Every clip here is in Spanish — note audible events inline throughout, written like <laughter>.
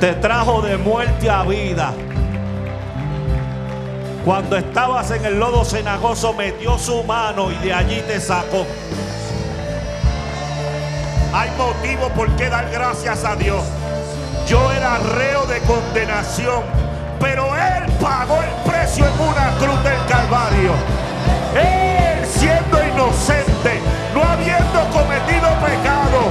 te trajo de muerte a vida. Cuando estabas en el lodo cenagoso, metió su mano y de allí te sacó. Hay motivo por qué dar gracias a Dios. Yo era reo de condenación, pero Él pagó el precio en una cruz del Calvario. Él siendo inocente, no habiendo cometido pecado,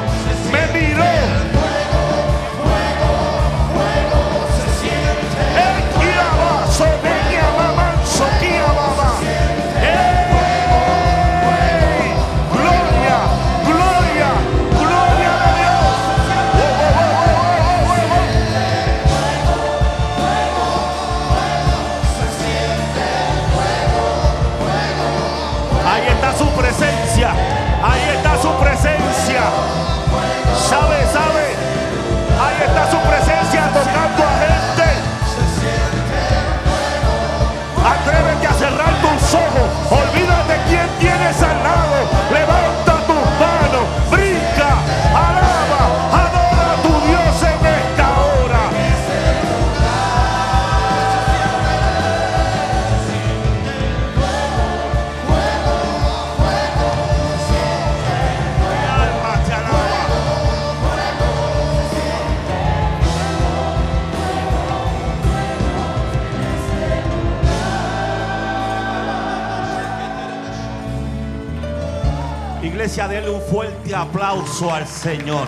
aplauso al Señor.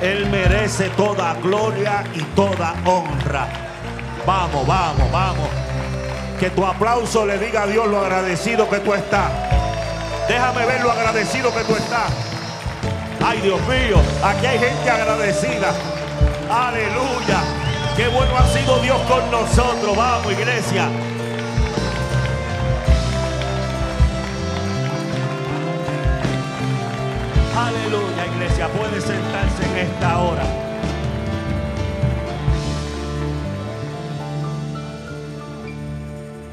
Él merece toda gloria y toda honra. Vamos, vamos, vamos. Que tu aplauso le diga a Dios lo agradecido que tú estás. Déjame ver lo agradecido que tú estás. Ay, Dios mío, aquí hay gente agradecida. Aleluya. Qué bueno ha sido Dios con nosotros. Vamos, iglesia. Puede sentarse en esta hora.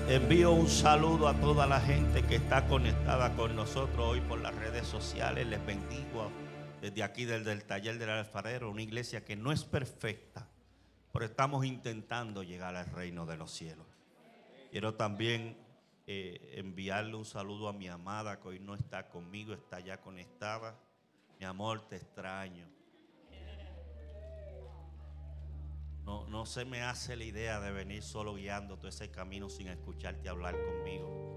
Envío un saludo a toda la gente que está conectada con nosotros hoy por las redes sociales. Les bendigo desde aquí, desde el taller del alfarero, una iglesia que no es perfecta, pero estamos intentando llegar al reino de los cielos. Quiero también eh, enviarle un saludo a mi amada que hoy no está conmigo, está ya conectada mi amor, te extraño. No, no se me hace la idea de venir solo guiando todo ese camino sin escucharte hablar conmigo.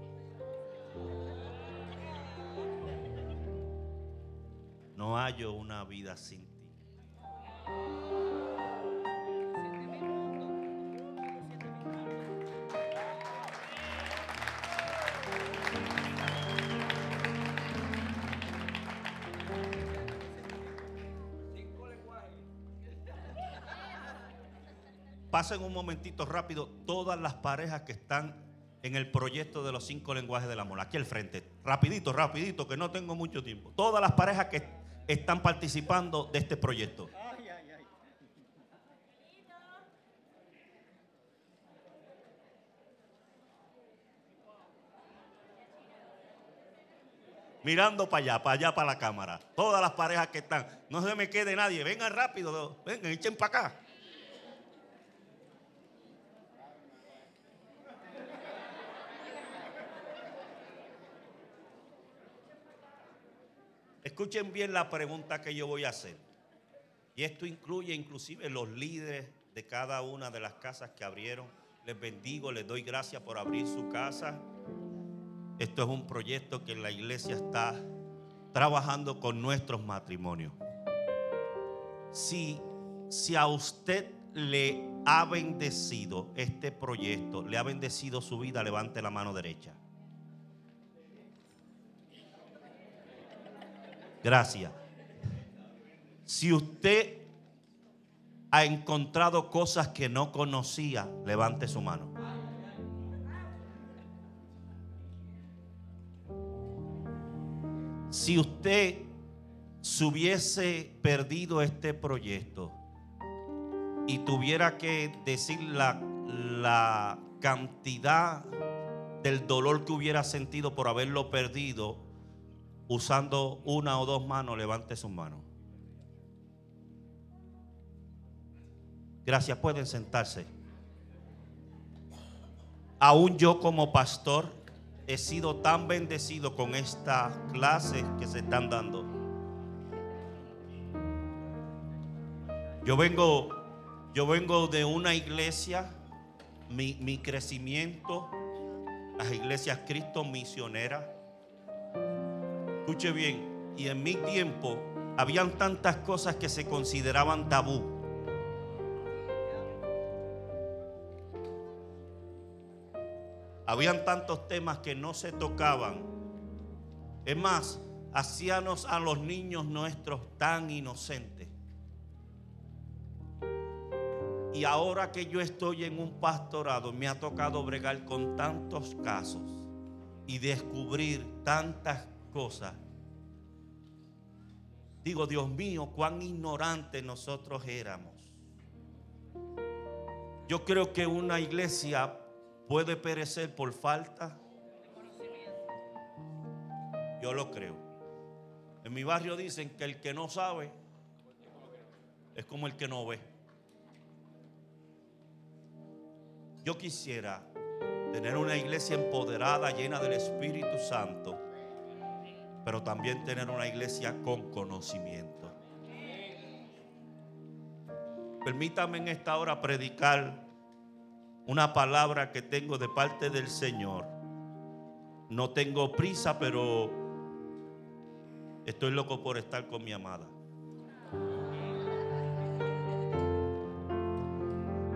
No hallo una vida sin ti. Pasen un momentito rápido todas las parejas que están en el proyecto de los cinco lenguajes del amor. Aquí al frente. Rapidito, rapidito, que no tengo mucho tiempo. Todas las parejas que están participando de este proyecto. mirando para allá, para allá, para la cámara. Todas las parejas que están. No se me quede nadie. Vengan rápido. Vengan, echen para acá. Escuchen bien la pregunta que yo voy a hacer. Y esto incluye inclusive los líderes de cada una de las casas que abrieron. Les bendigo, les doy gracias por abrir su casa. Esto es un proyecto que la iglesia está trabajando con nuestros matrimonios. Si, si a usted le ha bendecido este proyecto, le ha bendecido su vida, levante la mano derecha. Gracias. Si usted ha encontrado cosas que no conocía, levante su mano. Si usted se hubiese perdido este proyecto y tuviera que decir la, la cantidad del dolor que hubiera sentido por haberlo perdido, usando una o dos manos, levante sus manos. Gracias, pueden sentarse. Aún yo como pastor he sido tan bendecido con esta clase que se están dando. Yo vengo, yo vengo de una iglesia, mi, mi crecimiento, las iglesias Cristo misioneras. Escuche bien, y en mi tiempo habían tantas cosas que se consideraban tabú. Habían tantos temas que no se tocaban. Es más, hacíamos a los niños nuestros tan inocentes. Y ahora que yo estoy en un pastorado, me ha tocado bregar con tantos casos y descubrir tantas cosas. Digo, Dios mío, cuán ignorantes nosotros éramos. Yo creo que una iglesia puede perecer por falta. Yo lo creo. En mi barrio dicen que el que no sabe es como el que no ve. Yo quisiera tener una iglesia empoderada, llena del Espíritu Santo, pero también tener una iglesia con conocimiento. Permítame en esta hora predicar una palabra que tengo de parte del Señor. No tengo prisa, pero estoy loco por estar con mi amada.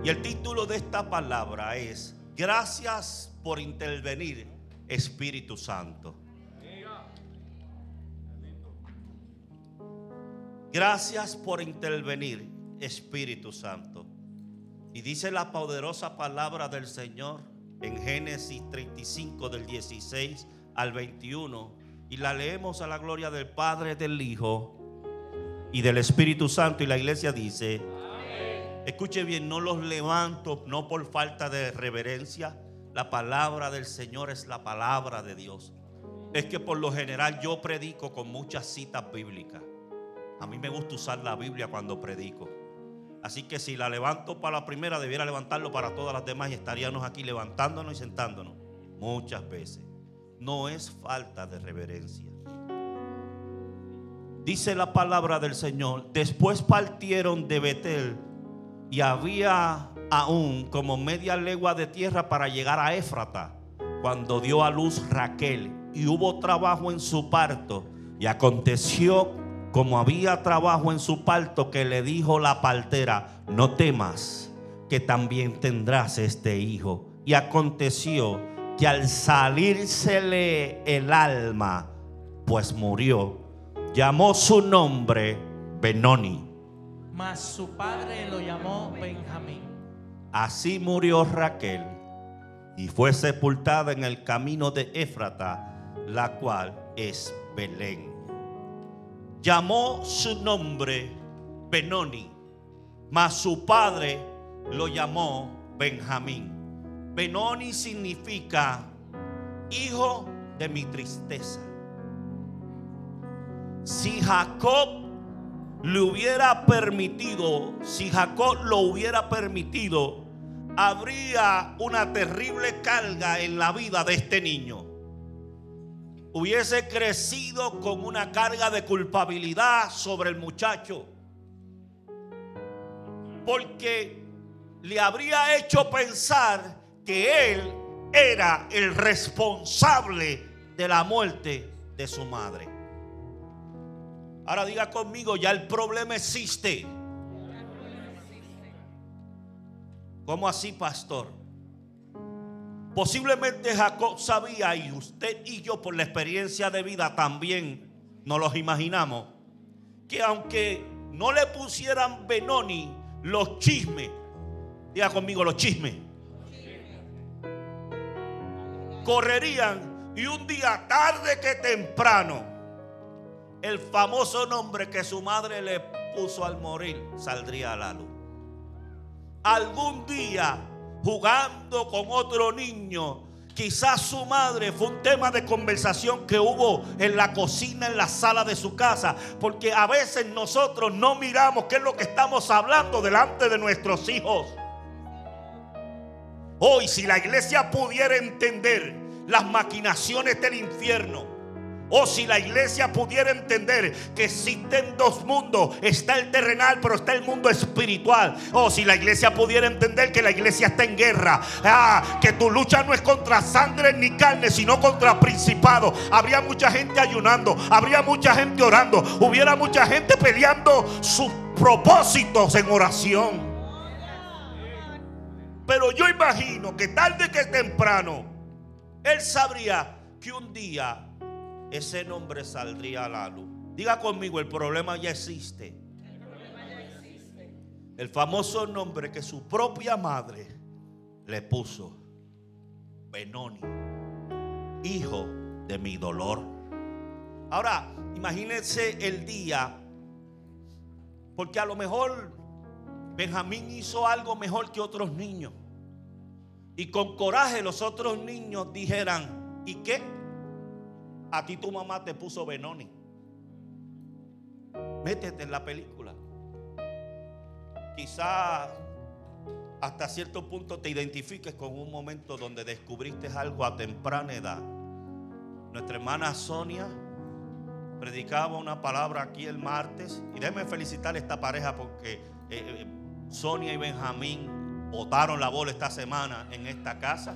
Y el título de esta palabra es, gracias por intervenir, Espíritu Santo. Gracias por intervenir, Espíritu Santo. Y dice la poderosa palabra del Señor en Génesis 35 del 16 al 21. Y la leemos a la gloria del Padre, del Hijo y del Espíritu Santo. Y la iglesia dice, escuche bien, no los levanto no por falta de reverencia. La palabra del Señor es la palabra de Dios. Es que por lo general yo predico con muchas citas bíblicas. A mí me gusta usar la Biblia cuando predico. Así que si la levanto para la primera, debiera levantarlo para todas las demás y estaríamos aquí levantándonos y sentándonos muchas veces. No es falta de reverencia. Dice la palabra del Señor, después partieron de Betel y había aún como media legua de tierra para llegar a Éfrata, cuando dio a luz Raquel y hubo trabajo en su parto. Y aconteció como había trabajo en su parto, que le dijo la partera, no temas, que también tendrás este hijo. Y aconteció que al salírsele el alma, pues murió, llamó su nombre Benoni. Mas su padre lo llamó Benjamín. Así murió Raquel y fue sepultada en el camino de Éfrata, la cual es Belén llamó su nombre Benoni, mas su padre lo llamó Benjamín. Benoni significa hijo de mi tristeza. Si Jacob le hubiera permitido, si Jacob lo hubiera permitido, habría una terrible carga en la vida de este niño hubiese crecido con una carga de culpabilidad sobre el muchacho. Porque le habría hecho pensar que él era el responsable de la muerte de su madre. Ahora diga conmigo, ya el problema existe. ¿Cómo así, pastor? Posiblemente Jacob sabía y usted y yo por la experiencia de vida también nos los imaginamos que aunque no le pusieran Benoni los chismes, diga conmigo los chismes, correrían y un día tarde que temprano el famoso nombre que su madre le puso al morir saldría a la luz. Algún día jugando con otro niño Quizás su madre fue un tema de conversación que hubo en la cocina, en la sala de su casa. Porque a veces nosotros no miramos qué es lo que estamos hablando delante de nuestros hijos. Hoy si la iglesia pudiera entender las maquinaciones del infierno, o si la iglesia pudiera entender que existen dos mundos, está el terrenal, pero está el mundo espiritual. O si la iglesia pudiera entender que la iglesia está en guerra, ah, que tu lucha no es contra sangre ni carne, sino contra principados. Habría mucha gente ayunando, habría mucha gente orando, hubiera mucha gente peleando sus propósitos en oración. Pero yo imagino que tarde que temprano, él sabría que un día ese nombre saldría a la luz. Diga conmigo, el problema ya existe. El famoso nombre que su propia madre le puso. Benoni. Hijo de mi dolor. Ahora, imagínense el día. Porque a lo mejor Benjamín hizo algo mejor que otros niños. Y con coraje los otros niños dijeran, ¿y qué? A ti tu mamá te puso Benoni. Métete en la película. Quizá hasta cierto punto te identifiques con un momento donde descubriste algo a temprana edad. Nuestra hermana Sonia predicaba una palabra aquí el martes. Y déjeme felicitar a esta pareja porque eh, eh, Sonia y Benjamín botaron la bola esta semana en esta casa.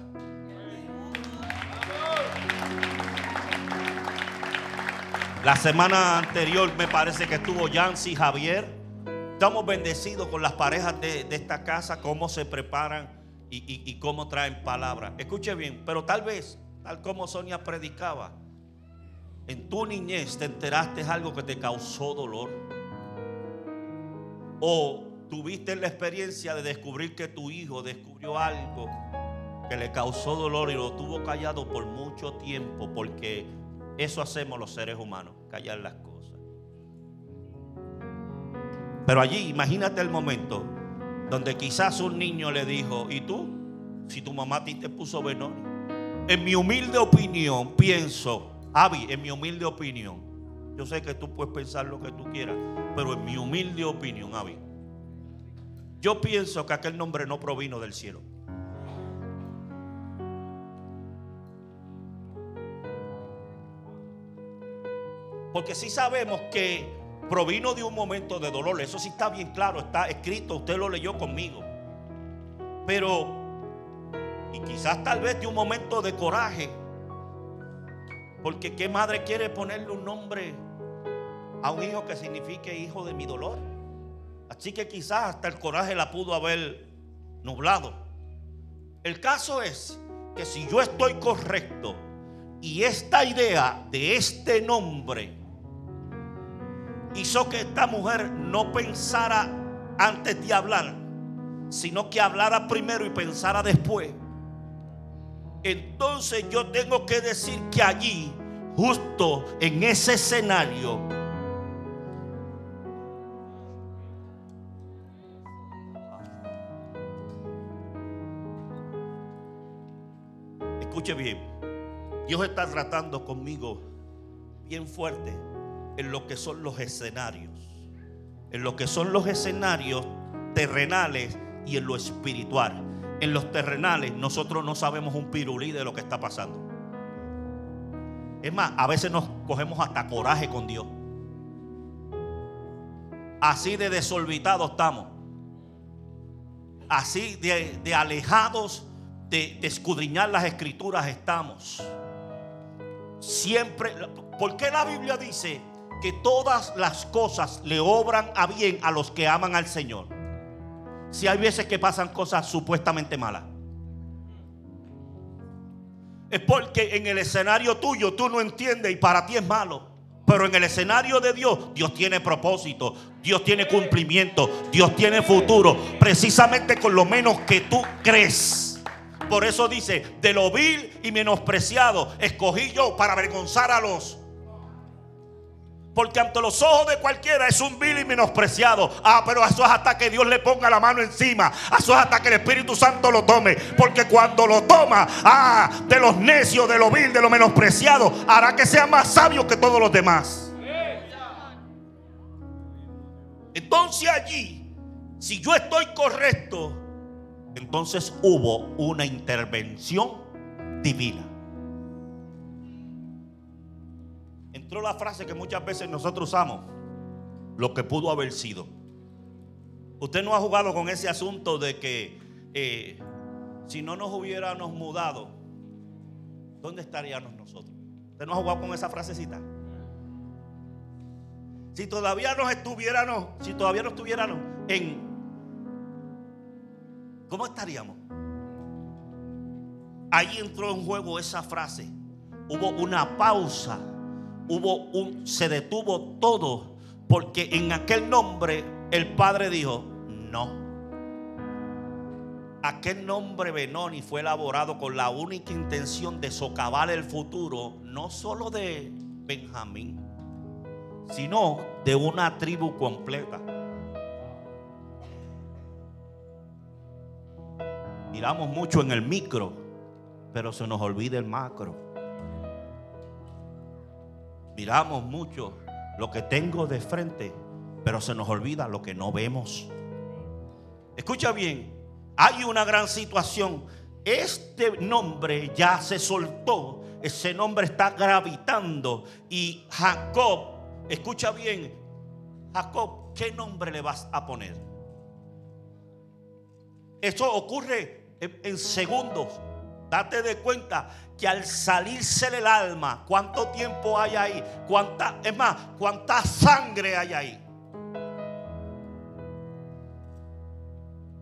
La semana anterior me parece que estuvo Yancy Javier. Estamos bendecidos con las parejas de, esta casa, cómo se preparan y, cómo traen palabras. Escuche bien, pero tal vez, tal como Sonia predicaba, en tu niñez te enteraste algo que te causó dolor. O tuviste la experiencia de descubrir que tu hijo descubrió algo que le causó dolor y lo tuvo callado por mucho tiempo porque eso hacemos los seres humanos, callar las cosas. Pero allí, imagínate el momento donde quizás un niño le dijo, ¿y tú? Si tu mamá te puso veneno. En mi humilde opinión, pienso, Avi, en mi humilde opinión, yo sé que tú puedes pensar lo que tú quieras, pero en mi humilde opinión, Avi, yo pienso que aquel nombre no provino del cielo. Porque si sabemos que provino de un momento de dolor. Eso sí está bien claro, está escrito, usted lo leyó conmigo. Pero, y quizás tal vez de un momento de coraje. Porque qué madre quiere ponerle un nombre a un hijo que signifique hijo de mi dolor. Así que quizás hasta el coraje la pudo haber nublado. El caso es que si yo estoy correcto y esta idea de este nombre hizo que esta mujer no pensara antes de hablar, sino que hablara primero y pensara después. Entonces yo tengo que decir que allí, justo en ese escenario, escuche bien, Dios está tratando conmigo bien fuerte en lo que son los escenarios. En lo que son los escenarios terrenales y en lo espiritual. En los terrenales nosotros no sabemos un pirulí de lo que está pasando. Es más, a veces nos cogemos hasta coraje con Dios. Así de desorbitados estamos. Así de, alejados de, de escudriñar las escrituras estamos. Siempre, ¿por qué la Biblia dice que todas las cosas le obran a bien a los que aman al Señor. Si hay veces que pasan cosas supuestamente malas. Es porque en el escenario tuyo tú no entiendes y para ti es malo. Pero en el escenario de Dios, Dios tiene propósito, Dios tiene cumplimiento, Dios tiene futuro, precisamente con lo menos que tú crees. Por eso dice, de lo vil y menospreciado, escogí yo para avergonzar a los Porque ante los ojos de cualquiera es un vil y menospreciado. Ah, pero eso es hasta que Dios le ponga la mano encima. Eso es hasta que el Espíritu Santo lo tome. Porque cuando lo toma, ah, de los necios, de lo vil, de lo menospreciado, hará que sea más sabio que todos los demás. Entonces allí, si yo estoy correcto, entonces hubo una intervención divina. Entró la frase que muchas veces nosotros usamos, lo que pudo haber sido. Usted no ha jugado con ese asunto de que eh, si no nos hubiéramos mudado, ¿dónde estaríamos nosotros? ¿Usted no ha jugado con esa frasecita? Si todavía nos estuviéramos, si todavía no estuviéramos en, ¿cómo estaríamos? Ahí entró en juego esa frase. Hubo una pausa, hubo un, se detuvo todo, porque en aquel nombre el Padre dijo, no. Aquel nombre Benoni fue elaborado con la única intención de socavar el futuro, no solo de Benjamín, sino de una tribu completa. Miramos mucho en el micro, pero se nos olvida el macro. Miramos mucho lo que tengo de frente, pero se nos olvida lo que no vemos. Escucha bien, hay una gran situación. Este nombre ya se soltó, ese nombre está gravitando y Jacob, escucha bien, Jacob, ¿qué nombre le vas a poner? Eso ocurre en, en segundos. Date de cuenta que al salirse el alma, cuánto tiempo hay ahí, cuánta, es más, cuánta sangre hay ahí.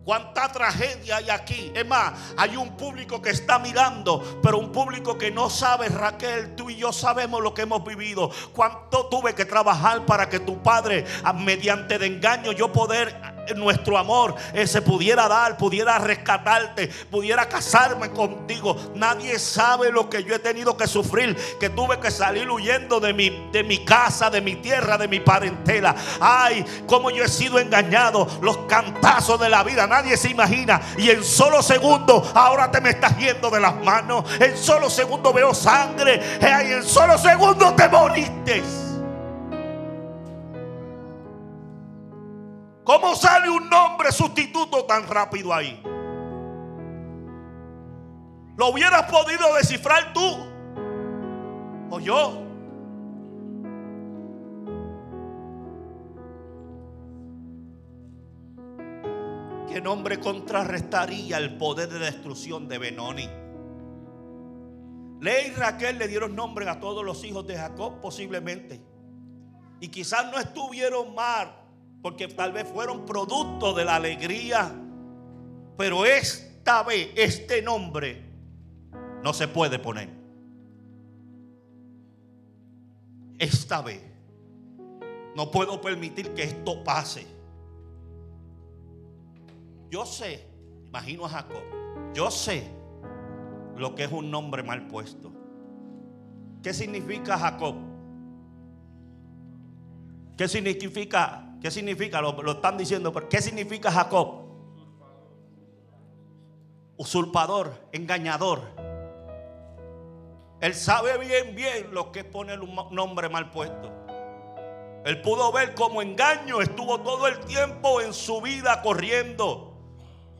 Cuánta tragedia hay aquí. Es más, hay un público que está mirando, pero un público que no sabe, Raquel, tú y yo sabemos lo que hemos vivido. Cuánto tuve que trabajar para que tu padre, mediante de engaño, yo poder nuestro amor eh, se pudiera dar, pudiera rescatarte, pudiera casarme contigo. Nadie sabe lo que yo he tenido que sufrir, que tuve que salir huyendo de mi, de mi casa, de mi tierra, de mi parentela. Ay, cómo yo he sido engañado, los cantazos de la vida, nadie se imagina. Y en solo segundo, ahora te me estás yendo de las manos. En solo segundo veo sangre. Ay, en solo segundo te moriste. ¿Cómo sale un nombre sustituto tan rápido ahí? ¿Lo hubieras podido descifrar tú? ¿O yo? ¿Qué nombre contrarrestaría el poder de destrucción de Benoni? Ley y Raquel le dieron nombre a todos los hijos de Jacob posiblemente. Y quizás no estuvieron mal, porque tal vez fueron producto de la alegría. Pero esta vez, este nombre no se puede poner. Esta vez, no puedo permitir que esto pase. Yo sé, imagino a Jacob, yo sé lo que es un nombre mal puesto. ¿Qué significa Jacob? ¿Qué significa? ¿Qué significa? Lo, están diciendo, pero ¿qué significa Jacob? Usurpador, engañador. Él sabe bien, bien lo que es poner un nombre mal puesto. Él pudo ver como engaño estuvo todo el tiempo en su vida corriendo.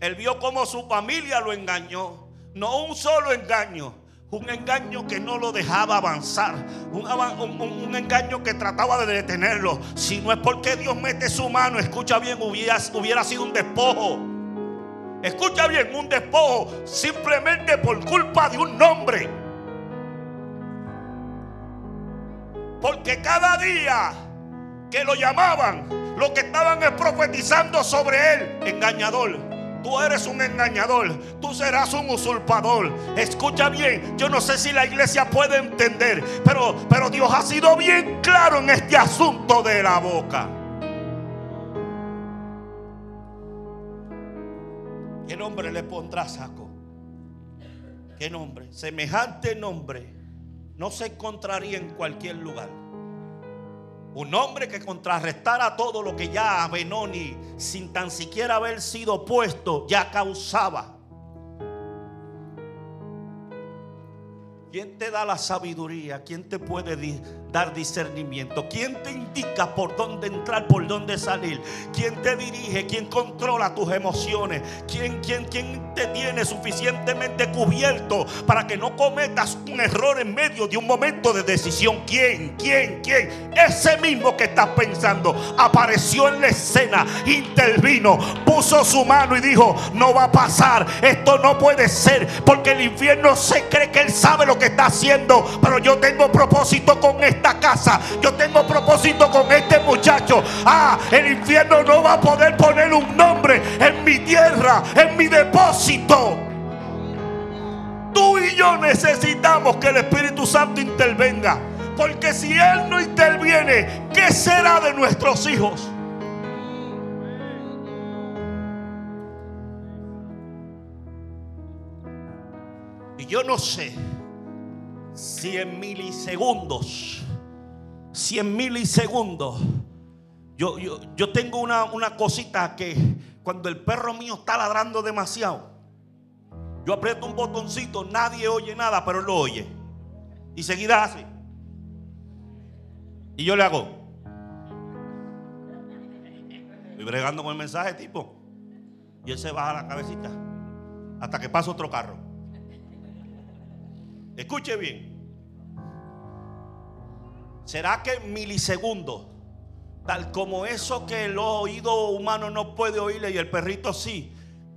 Él vio cómo su familia lo engañó. No un solo engaño, un engaño que no lo dejaba avanzar. Un, engaño que trataba de detenerlo. Si no es porque Dios mete su mano, escucha bien, hubiera, hubiera sido un despojo. Escucha bien, un despojo simplemente por culpa de un nombre. Porque cada día que lo llamaban, lo que estaban es profetizando sobre él, engañador. Tú eres un engañador, tú serás un usurpador. Escucha bien, yo no sé si la iglesia puede entender, pero, pero Dios ha sido bien claro en este asunto de la boca. ¿Qué nombre le pondrá saco? ¿Qué nombre? Semejante nombre no se encontraría en cualquier lugar. Un hombre que contrarrestara todo lo que ya Benoni, sin tan siquiera haber sido puesto, ya causaba. ¿Quién te da la sabiduría? ¿Quién te puede dar discernimiento? ¿Quién te indica por dónde entrar, por dónde salir? ¿Quién te dirige? ¿Quién controla tus emociones? ¿Quién, quién, quién te tiene suficientemente cubierto para que no cometas un error en medio de un momento de decisión? ¿Quién? ¿Quién? ¿Quién? Ese mismo que estás pensando apareció en la escena, intervino, puso su mano y dijo, no va a pasar, esto no puede ser, porque el infierno se cree que él sabe lo que está haciendo, pero yo tengo propósito con esta casa, yo tengo propósito con este muchacho. Ah, el infierno no va a poder poner un nombre en mi tierra, en mi depósito. Tú y yo necesitamos que el Espíritu Santo intervenga. Porque si Él no interviene, ¿qué será de nuestros hijos? Y yo no sé 100 milisegundos. 100 milisegundos. Yo, yo, yo tengo una, una cosita que cuando el perro mío está ladrando demasiado, yo aprieto un botoncito, nadie oye nada, pero él lo oye. Y seguida hace. Y yo le hago. Estoy bregando con el mensaje tipo. Y él se baja la cabecita. Hasta que pasa otro carro. Escuche bien. ¿Será que milisegundos, tal como eso que el oído humano no puede oírle y el perrito sí,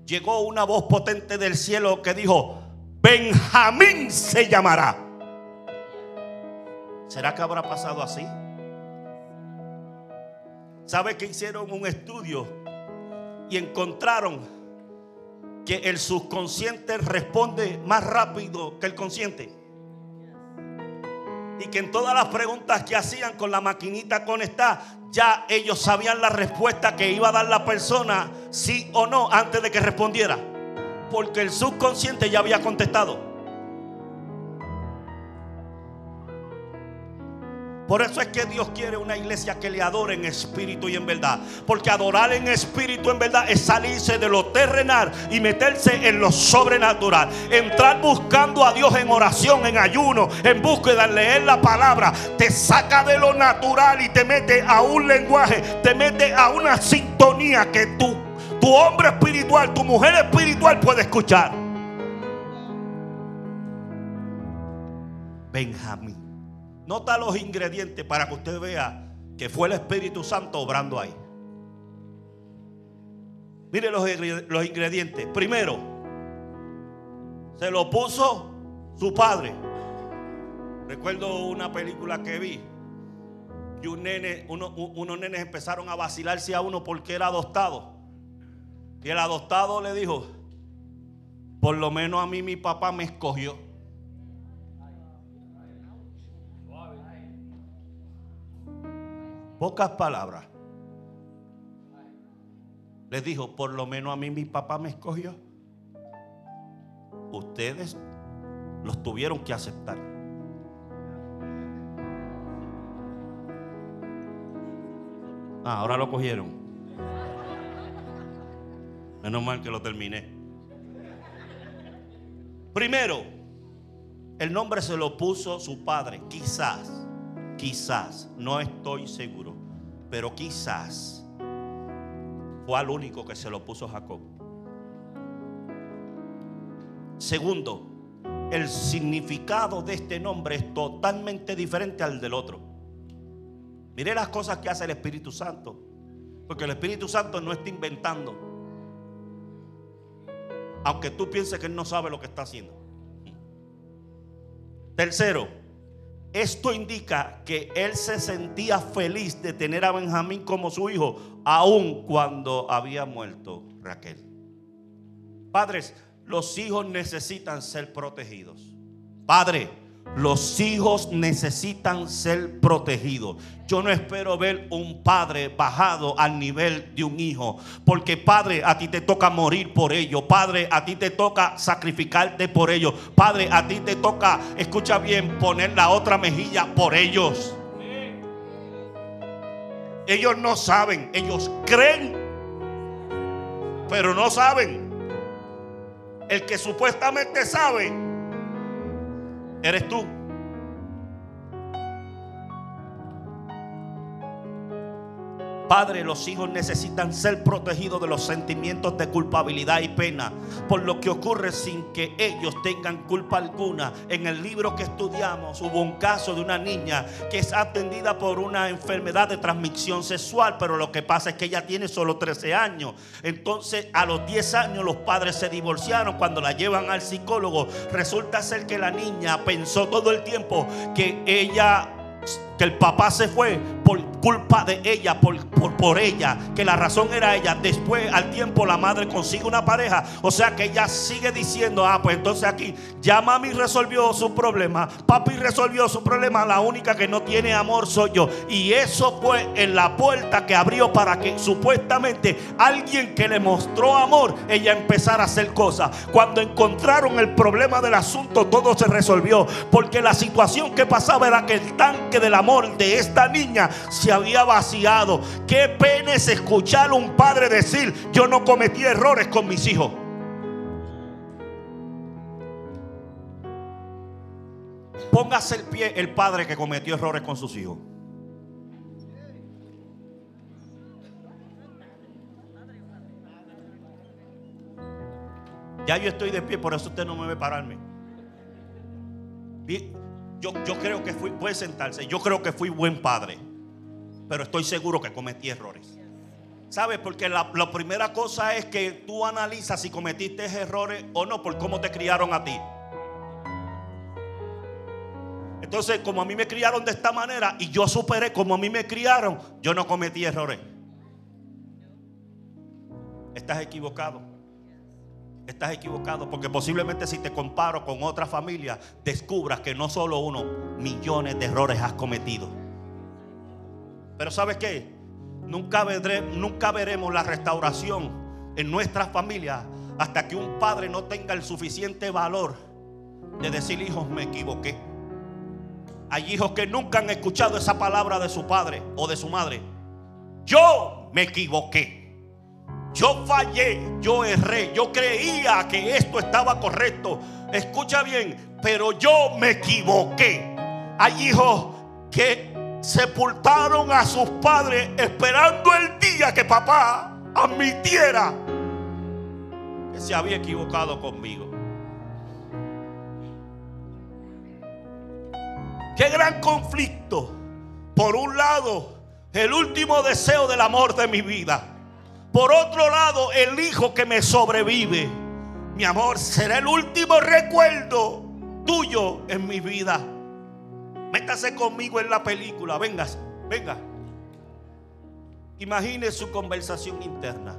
llegó una voz potente del cielo que dijo, Benjamín se llamará? ¿Será que habrá pasado así? ¿Sabe que hicieron un estudio y encontraron que el subconsciente responde más rápido que el consciente? Y que en todas las preguntas que hacían con la maquinita conectada, ya ellos sabían la respuesta que iba a dar la persona, sí o no, antes de que respondiera. Porque el subconsciente ya había contestado. Por eso es que Dios quiere una iglesia que le adore en espíritu y en verdad. Porque adorar en espíritu en verdad es salirse de lo terrenal y meterse en lo sobrenatural. Entrar buscando a Dios en oración, en ayuno, en búsqueda, en leer la palabra. Te saca de lo natural y te mete a un lenguaje, te mete a una sintonía que tú, tu hombre espiritual, tu mujer espiritual puede escuchar. Benjamín. Nota los ingredientes para que usted vea que fue el Espíritu Santo obrando ahí. Mire los, ingredientes. Primero, se lo puso su padre. Recuerdo una película que vi. Y nene, unos nenes empezaron a vacilarse a uno porque era adoptado. Y el adoptado le dijo, por lo menos a mí mi papá me escogió. Pocas palabras, les dijo, por lo menos a mí mi papá me escogió. Ustedes los tuvieron que aceptar. Ah, ahora lo cogieron. Menos mal que lo terminé. Primero, el nombre se lo puso su padre, quizás quizás, no estoy seguro, pero quizás fue al único que se lo puso Jacob. Segundo, el significado de este nombre es totalmente diferente al del otro. Mire las cosas que hace el Espíritu Santo, porque el Espíritu Santo no está inventando, aunque tú pienses que él no sabe lo que está haciendo. Tercero, esto indica que él se sentía feliz de tener a Benjamín como su hijo, aun cuando había muerto Raquel. Padres, los hijos necesitan ser protegidos. Padre, los hijos necesitan ser protegidos. Yo no espero ver un padre bajado al nivel de un hijo. Porque padre, a ti te toca morir por ellos. Padre, a ti te toca sacrificarte por ellos. Padre, a ti te toca, escucha bien, poner la otra mejilla por ellos. Ellos no saben, ellos creen, pero no saben. El que supuestamente sabe, eres tú. Padre, los hijos necesitan ser protegidos de los sentimientos de culpabilidad y pena por lo que ocurre sin que ellos tengan culpa alguna. En el libro que estudiamos hubo un caso de una niña que es atendida por una enfermedad de transmisión sexual, pero lo que pasa es que ella tiene solo 13 años. Entonces a los 10 años los padres se divorciaron. Cuando la llevan al psicólogo, resulta ser que la niña pensó todo el tiempo que ella que el papá se fue por culpa de ella, por, por, por, ella, que la razón era ella. Después, al tiempo, la madre consigue una pareja. O sea que ella sigue diciendo, ah, pues entonces aquí, ya mami resolvió su problema, papi resolvió su problema, la única que no tiene amor soy yo. Y eso fue en la puerta que abrió para que supuestamente alguien que le mostró amor, ella empezara a hacer cosas. Cuando encontraron el problema del asunto, todo se resolvió. Porque la situación que pasaba era que el tanque del amor de esta niña se había vaciado. Qué pena es escuchar a un padre decir, yo no cometí errores con mis hijos. Póngase el pie el padre que cometió errores con sus hijos. Ya yo estoy de pie, por eso usted no me ve pararme. Yo, yo creo que fui, puede sentarse, yo creo que fui buen padre pero estoy seguro que cometí errores. ¿Sabes? Porque la, la, primera cosa es que tú analizas si cometiste errores o no por cómo te criaron a ti. Entonces, como a mí me criaron de esta manera y yo superé como a mí me criaron, yo no cometí errores. Estás equivocado. Estás equivocado porque posiblemente si te comparo con otra familia, descubras que no solo uno, millones de errores has cometido. Pero ¿sabes qué? Nunca, nunca veremos la restauración en nuestras familias hasta que un padre no tenga el suficiente valor de decir, hijos, me equivoqué. Hay hijos que nunca han escuchado esa palabra de su padre o de su madre. Yo me equivoqué. Yo fallé, yo erré, yo creía que esto estaba correcto. Escucha bien, pero yo me equivoqué. Hay hijos que sepultaron a sus padres esperando el día que papá admitiera que se había equivocado conmigo. Qué gran conflicto. Por un lado, el último deseo del amor de mi vida. Por otro lado, el hijo que me sobrevive. Mi amor, será el último recuerdo tuyo en mi vida. Métase conmigo en la película. Venga, venga. Imagine su conversación interna.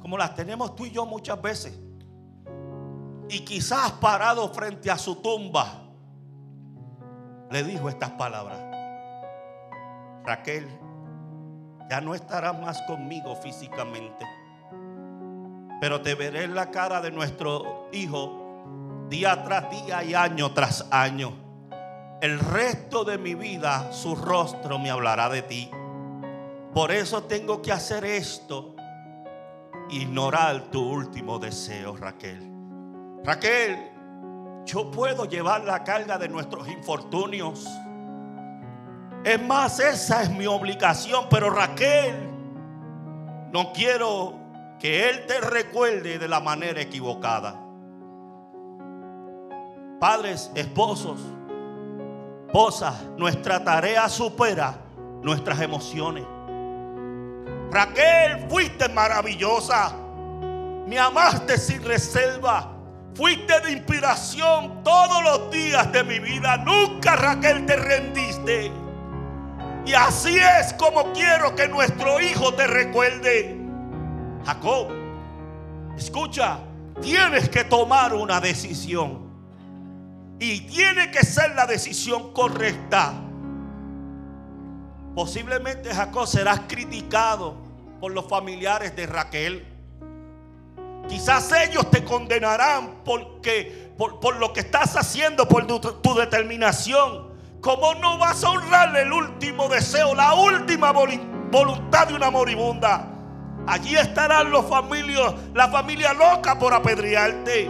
Como las tenemos tú y yo muchas veces. Y quizás parado frente a su tumba, le dijo estas palabras. Raquel, ya no estarás más conmigo físicamente. Pero te veré en la cara de nuestro hijo día tras día y año tras año el resto de mi vida su rostro me hablará de ti. Por eso tengo que hacer esto, ignorar tu último deseo, Raquel. Raquel, yo puedo llevar la carga de nuestros infortunios. Es más, esa es mi obligación, pero Raquel, no quiero que Él te recuerde de la manera equivocada. Padres, esposos, Esposa, nuestra tarea supera nuestras emociones. Raquel, fuiste maravillosa. Me amaste sin reserva. Fuiste de inspiración todos los días de mi vida. Nunca, Raquel, te rendiste. Y así es como quiero que nuestro hijo te recuerde. Jacob, escucha, tienes que tomar una decisión. Y tiene que ser la decisión correcta. Posiblemente Jacob serás criticado por los familiares de Raquel. Quizás ellos te condenarán porque, por, lo que estás haciendo, por tu, tu determinación. ¿Cómo no vas a honrarle el último deseo, la última voluntad de una moribunda? Allí estarán los familias, la familia loca por apedrearte.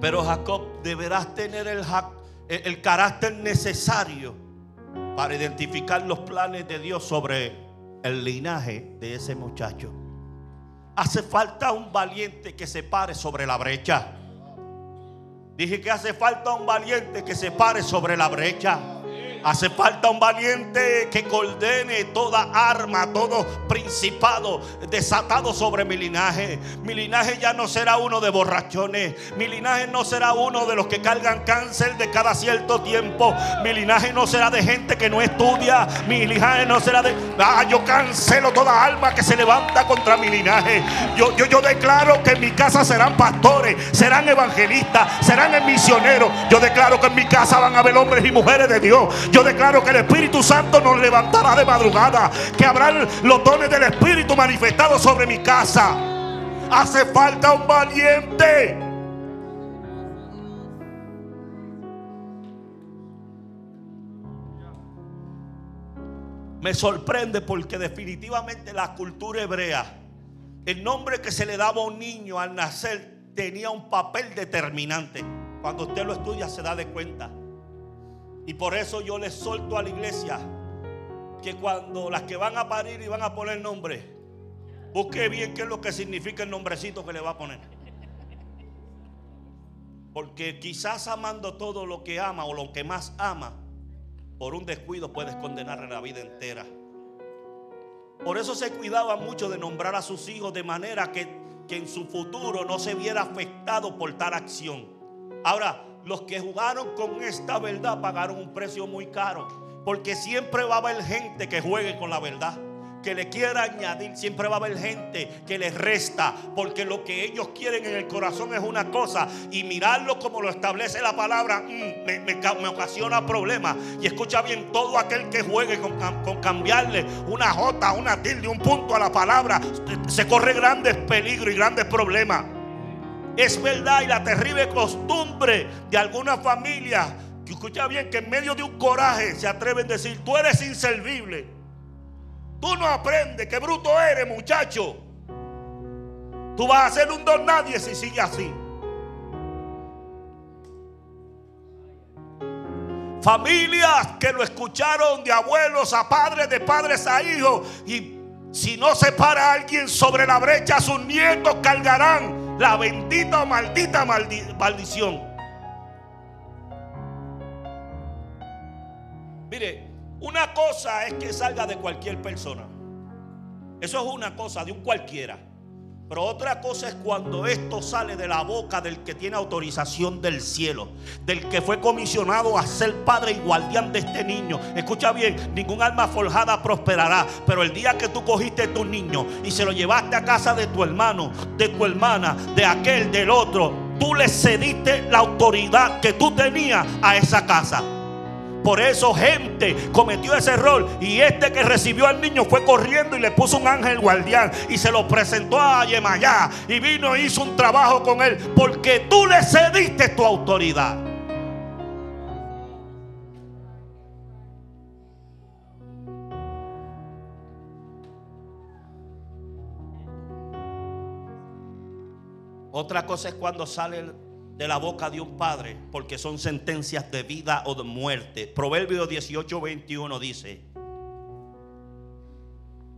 Pero Jacob deberás tener el, el carácter necesario para identificar los planes de Dios sobre el linaje de ese muchacho. Hace falta un valiente que se pare sobre la brecha. Dije que hace falta un valiente que se pare sobre la brecha. Hace falta un valiente que condene toda arma, todo principado desatado sobre mi linaje. Mi linaje ya no será uno de borrachones. Mi linaje no será uno de los que cargan cáncer de cada cierto tiempo. Mi linaje no será de gente que no estudia. Mi linaje no será de... Ah, yo cancelo toda alma que se levanta contra mi linaje. Yo, yo, yo declaro que en mi casa serán pastores, serán evangelistas, serán misioneros. Yo declaro que en mi casa van a haber hombres y mujeres de Dios. Yo declaro que el Espíritu Santo nos levantará de madrugada. Que habrán los dones del Espíritu manifestados sobre mi casa. Hace falta un valiente. Me sorprende porque definitivamente la cultura hebrea, el nombre que se le daba a un niño al nacer tenía un papel determinante. Cuando usted lo estudia se da de cuenta. Y por eso yo les solto a la iglesia que cuando las que van a parir y van a poner nombre, busque bien qué es lo que significa el nombrecito que le va a poner. Porque quizás amando todo lo que ama o lo que más ama, por un descuido puedes condenarle la vida entera. Por eso se cuidaba mucho de nombrar a sus hijos de manera que, que en su futuro no se viera afectado por tal acción. Ahora, los que jugaron con esta verdad pagaron un precio muy caro. Porque siempre va a haber gente que juegue con la verdad. Que le quiera añadir. Siempre va a haber gente que les resta. Porque lo que ellos quieren en el corazón es una cosa. Y mirarlo como lo establece la palabra mm, me, ocasiona problemas. Y escucha bien, todo aquel que juegue con, con cambiarle una jota, una tilde, un punto a la palabra, se corre grandes peligros y grandes problemas. Es verdad y la terrible costumbre de alguna familia que escucha bien que en medio de un coraje se atreven a decir, tú eres inservible. Tú no aprendes, qué bruto eres, muchacho. Tú vas a ser un don nadie si sigue así. Familias que lo escucharon de abuelos a padres, de padres a hijos. Y si no se para alguien sobre la brecha, sus nietos cargarán la bendita maldita maldición. Mire, una cosa es que salga de cualquier persona. Eso es una cosa de un cualquiera. Pero otra cosa es cuando esto sale de la boca del que tiene autorización del cielo, del que fue comisionado a ser padre y guardián de este niño. Escucha bien, ningún alma forjada prosperará, pero el día que tú cogiste tu niño y se lo llevaste a casa de tu hermano, de tu hermana, de aquel, del otro, tú le cediste la autoridad que tú tenías a esa casa. Por eso gente cometió ese error. Y este que recibió al niño fue corriendo y le puso un ángel guardián. Y se lo presentó a Yemayá. Y vino e hizo un trabajo con él. Porque tú le cediste tu autoridad. Otra cosa es cuando sale el de la boca de un padre, porque son sentencias de vida o de muerte. Proverbio 18, 21 dice,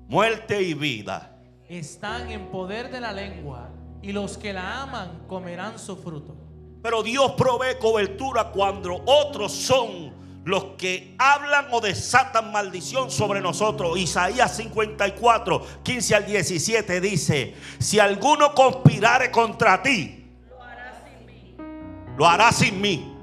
muerte y vida están en poder de la lengua, y los que la aman comerán su fruto. Pero Dios provee cobertura cuando otros son los que hablan o desatan maldición sobre nosotros. Isaías 54, 15 al 17 dice, si alguno conspirare contra ti, lo hará sin mí.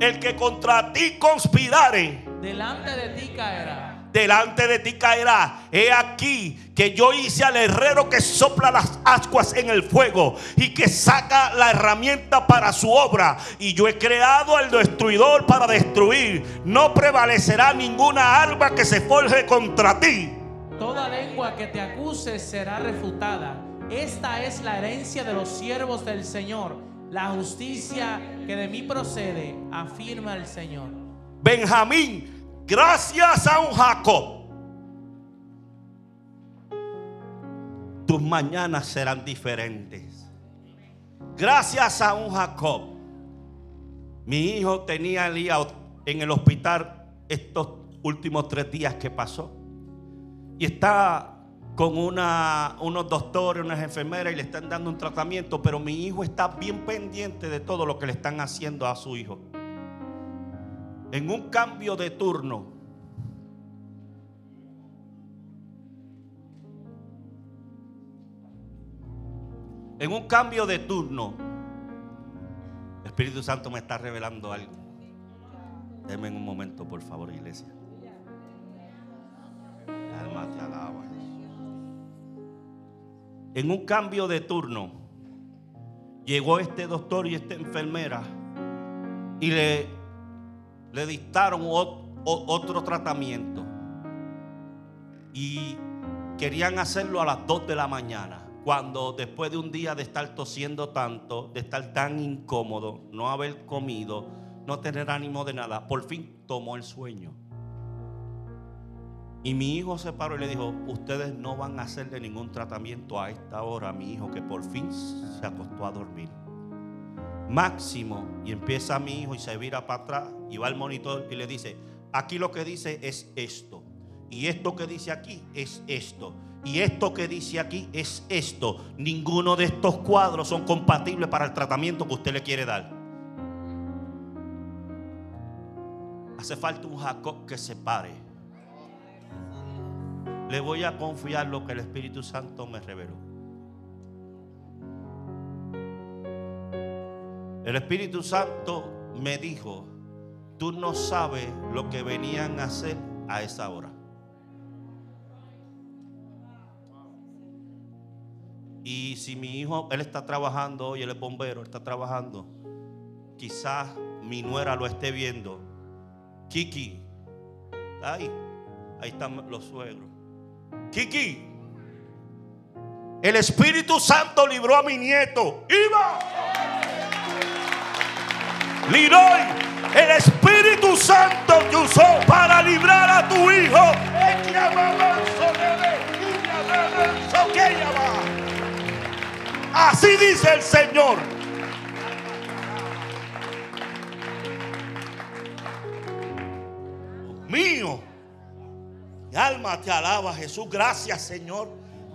El que contra ti conspirare, delante de ti caerá. Delante de ti caerá. He aquí que yo hice al herrero que sopla las ascuas en el fuego y que saca la herramienta para su obra. Y yo he creado al destruidor para destruir. No prevalecerá ninguna arma que se forje contra ti. Toda lengua que te acuse será refutada. Esta es la herencia de los siervos del Señor la justicia que de mí procede, afirma el Señor. Benjamín, gracias a un Jacob, tus mañanas serán diferentes. Gracias a un Jacob, mi hijo tenía el en el hospital estos últimos tres días que pasó. Y está con una, unos doctores, unas enfermeras y le están dando un tratamiento, pero mi hijo está bien pendiente de todo lo que le están haciendo a su hijo. En un cambio de turno, en un cambio de turno, el Espíritu Santo me está revelando algo. Denme un momento, por favor, iglesia. Alma te alaba. En un cambio de turno, llegó este doctor y esta enfermera y le, le dictaron otro tratamiento. Y querían hacerlo a las 2 de la mañana. Cuando después de un día de estar tosiendo tanto, de estar tan incómodo, no haber comido, no tener ánimo de nada, por fin tomó el sueño. Y mi hijo se paró y le dijo, ustedes no van a hacerle ningún tratamiento a esta hora, mi hijo, que por fin se acostó a dormir. Máximo, y empieza mi hijo y se vira para atrás y va al monitor y le dice, aquí lo que dice es esto. Y esto que dice aquí es esto. Y esto que dice aquí es esto. Ninguno de estos cuadros son compatibles para el tratamiento que usted le quiere dar. Hace falta un Jacob que se pare le voy a confiar lo que el Espíritu Santo me reveló. El Espíritu Santo me dijo, tú no sabes lo que venían a hacer a esa hora. Y si mi hijo, él está trabajando hoy, él es bombero, está trabajando, quizás mi nuera lo esté viendo. Kiki, ahí, ahí están los suegros. Kiki, el Espíritu Santo libró a mi nieto. Iba. Liroy, el Espíritu Santo te usó para librar a tu hijo. Así dice el Señor. Mío. Mi alma te alaba, Jesús. Gracias, Señor.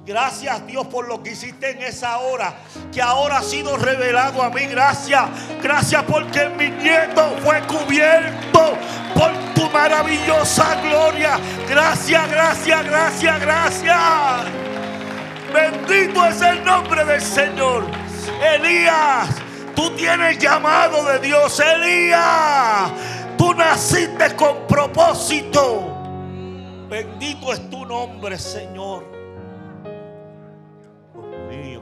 Gracias Dios por lo que hiciste en esa hora, que ahora ha sido revelado a mí. Gracias, gracias porque mi nieto fue cubierto por tu maravillosa gloria. Gracias, gracias, gracias, gracias. Bendito es el nombre del Señor. Elías, tú tienes llamado de Dios. Elías, tú naciste con propósito. Bendito es tu nombre, Señor. Dios mío.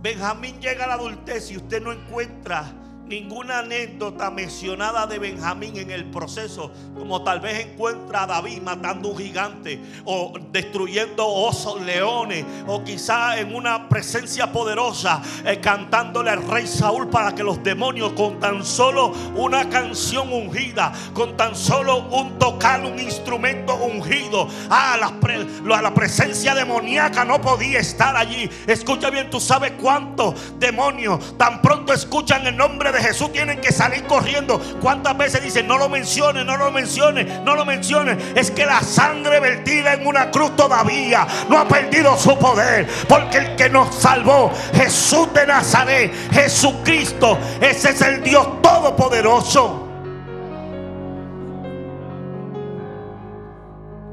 Benjamín llega a la adultez y usted no encuentra ninguna anécdota mencionada de Benjamín en el proceso, como tal vez encuentra a David matando un gigante o destruyendo osos, leones, o quizá en una presencia poderosa eh, cantándole al rey Saúl para que los demonios con tan solo una canción ungida, con tan solo un tocar, un instrumento ungido, a la, la presencia demoníaca no podía estar allí. Escucha bien, tú sabes cuántos demonios tan pronto escuchan el nombre de Jesús tienen que salir corriendo. ¿Cuántas veces dicen, no lo mencione, no lo mencione, no lo mencione? Es que la sangre vertida en una cruz todavía no ha perdido su poder. Porque el que nos salvó, Jesús de Nazaret, Jesucristo, ese es el Dios todopoderoso.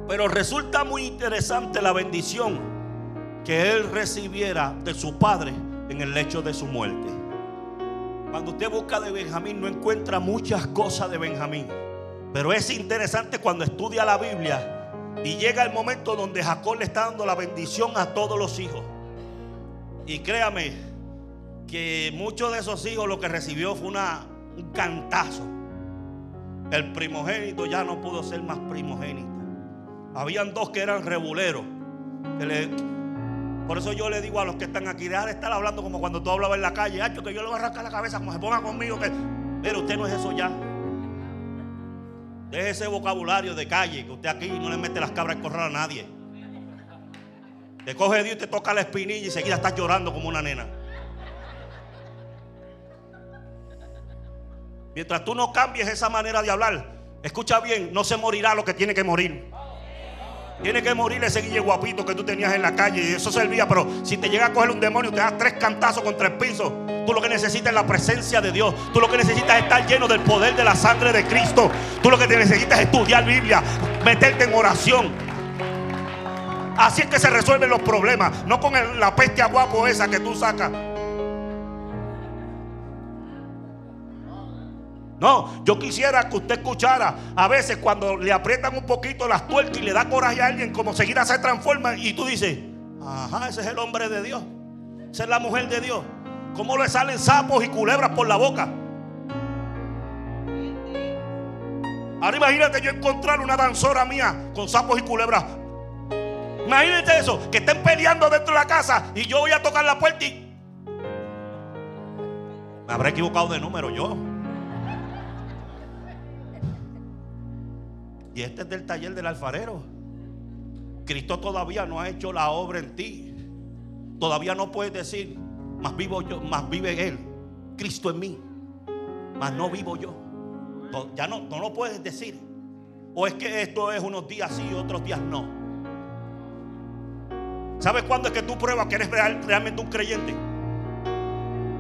Pero resulta muy interesante la bendición que él recibiera de su padre en el lecho de su muerte. Cuando usted busca de Benjamín no encuentra muchas cosas de Benjamín. Pero es interesante cuando estudia la Biblia y llega el momento donde Jacob le está dando la bendición a todos los hijos. Y créame que muchos de esos hijos lo que recibió fue una, un cantazo. El primogénito ya no pudo ser más primogénito. Habían dos que eran rebuleros. Por eso yo le digo a los que están aquí, deja de estar hablando como cuando tú hablabas en la calle, que yo le voy a arrancar la cabeza como se ponga conmigo. Pero usted no es eso ya. Deje ese vocabulario de calle que usted aquí no le mete las cabras en corral a nadie. Te coge Dios y te toca la espinilla y enseguida estás llorando como una nena. Mientras tú no cambies esa manera de hablar, escucha bien, no se morirá lo que tiene que morir. Tiene que morir ese guille guapito que tú tenías en la calle y eso servía, pero si te llega a coger un demonio te das tres cantazos contra el piso, tú lo que necesitas es la presencia de Dios. Tú lo que necesitas es estar lleno del poder de la sangre de Cristo. Tú lo que necesitas es estudiar Biblia, meterte en oración. Así es que se resuelven los problemas, no con la peste a guapo esa que tú sacas. No, yo quisiera que usted escuchara a veces cuando le aprietan un poquito las tuercas y le da coraje a alguien, como seguir se transforma y tú dices, ajá, ese es el hombre de Dios, esa es la mujer de Dios. ¿Cómo le salen sapos y culebras por la boca? Ahora imagínate yo encontrar una danzora mía con sapos y culebras. Imagínate eso, que estén peleando dentro de la casa y yo voy a tocar la puerta y... Me habré equivocado de número yo. Y este es del taller del alfarero. Cristo todavía no ha hecho la obra en ti. Todavía no puedes decir, más vivo yo, más vive Él. Cristo en mí. Más no vivo yo. Ya no, no lo puedes decir. O es que esto es unos días sí y otros días no. ¿Sabes cuándo es que tú pruebas que eres realmente un creyente?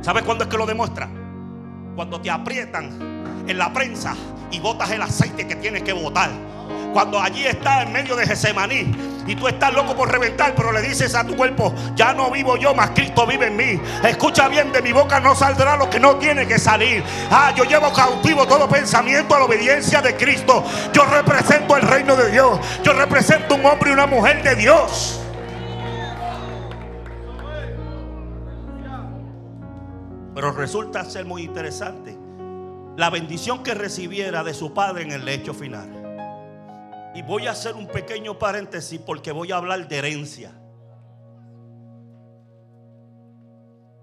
¿Sabes cuándo es que lo demuestra? Cuando te aprietan en la prensa y botas el aceite que tienes que botar. Cuando allí está en medio de Gesemaní y tú estás loco por reventar, pero le dices a tu cuerpo, ya no vivo yo, más Cristo vive en mí. Escucha bien, de mi boca no saldrá lo que no tiene que salir. Ah, yo llevo cautivo todo pensamiento a la obediencia de Cristo. Yo represento el reino de Dios. Yo represento un hombre y una mujer de Dios. Pero resulta ser muy interesante la bendición que recibiera de su padre en el lecho final. Y voy a hacer un pequeño paréntesis porque voy a hablar de herencia.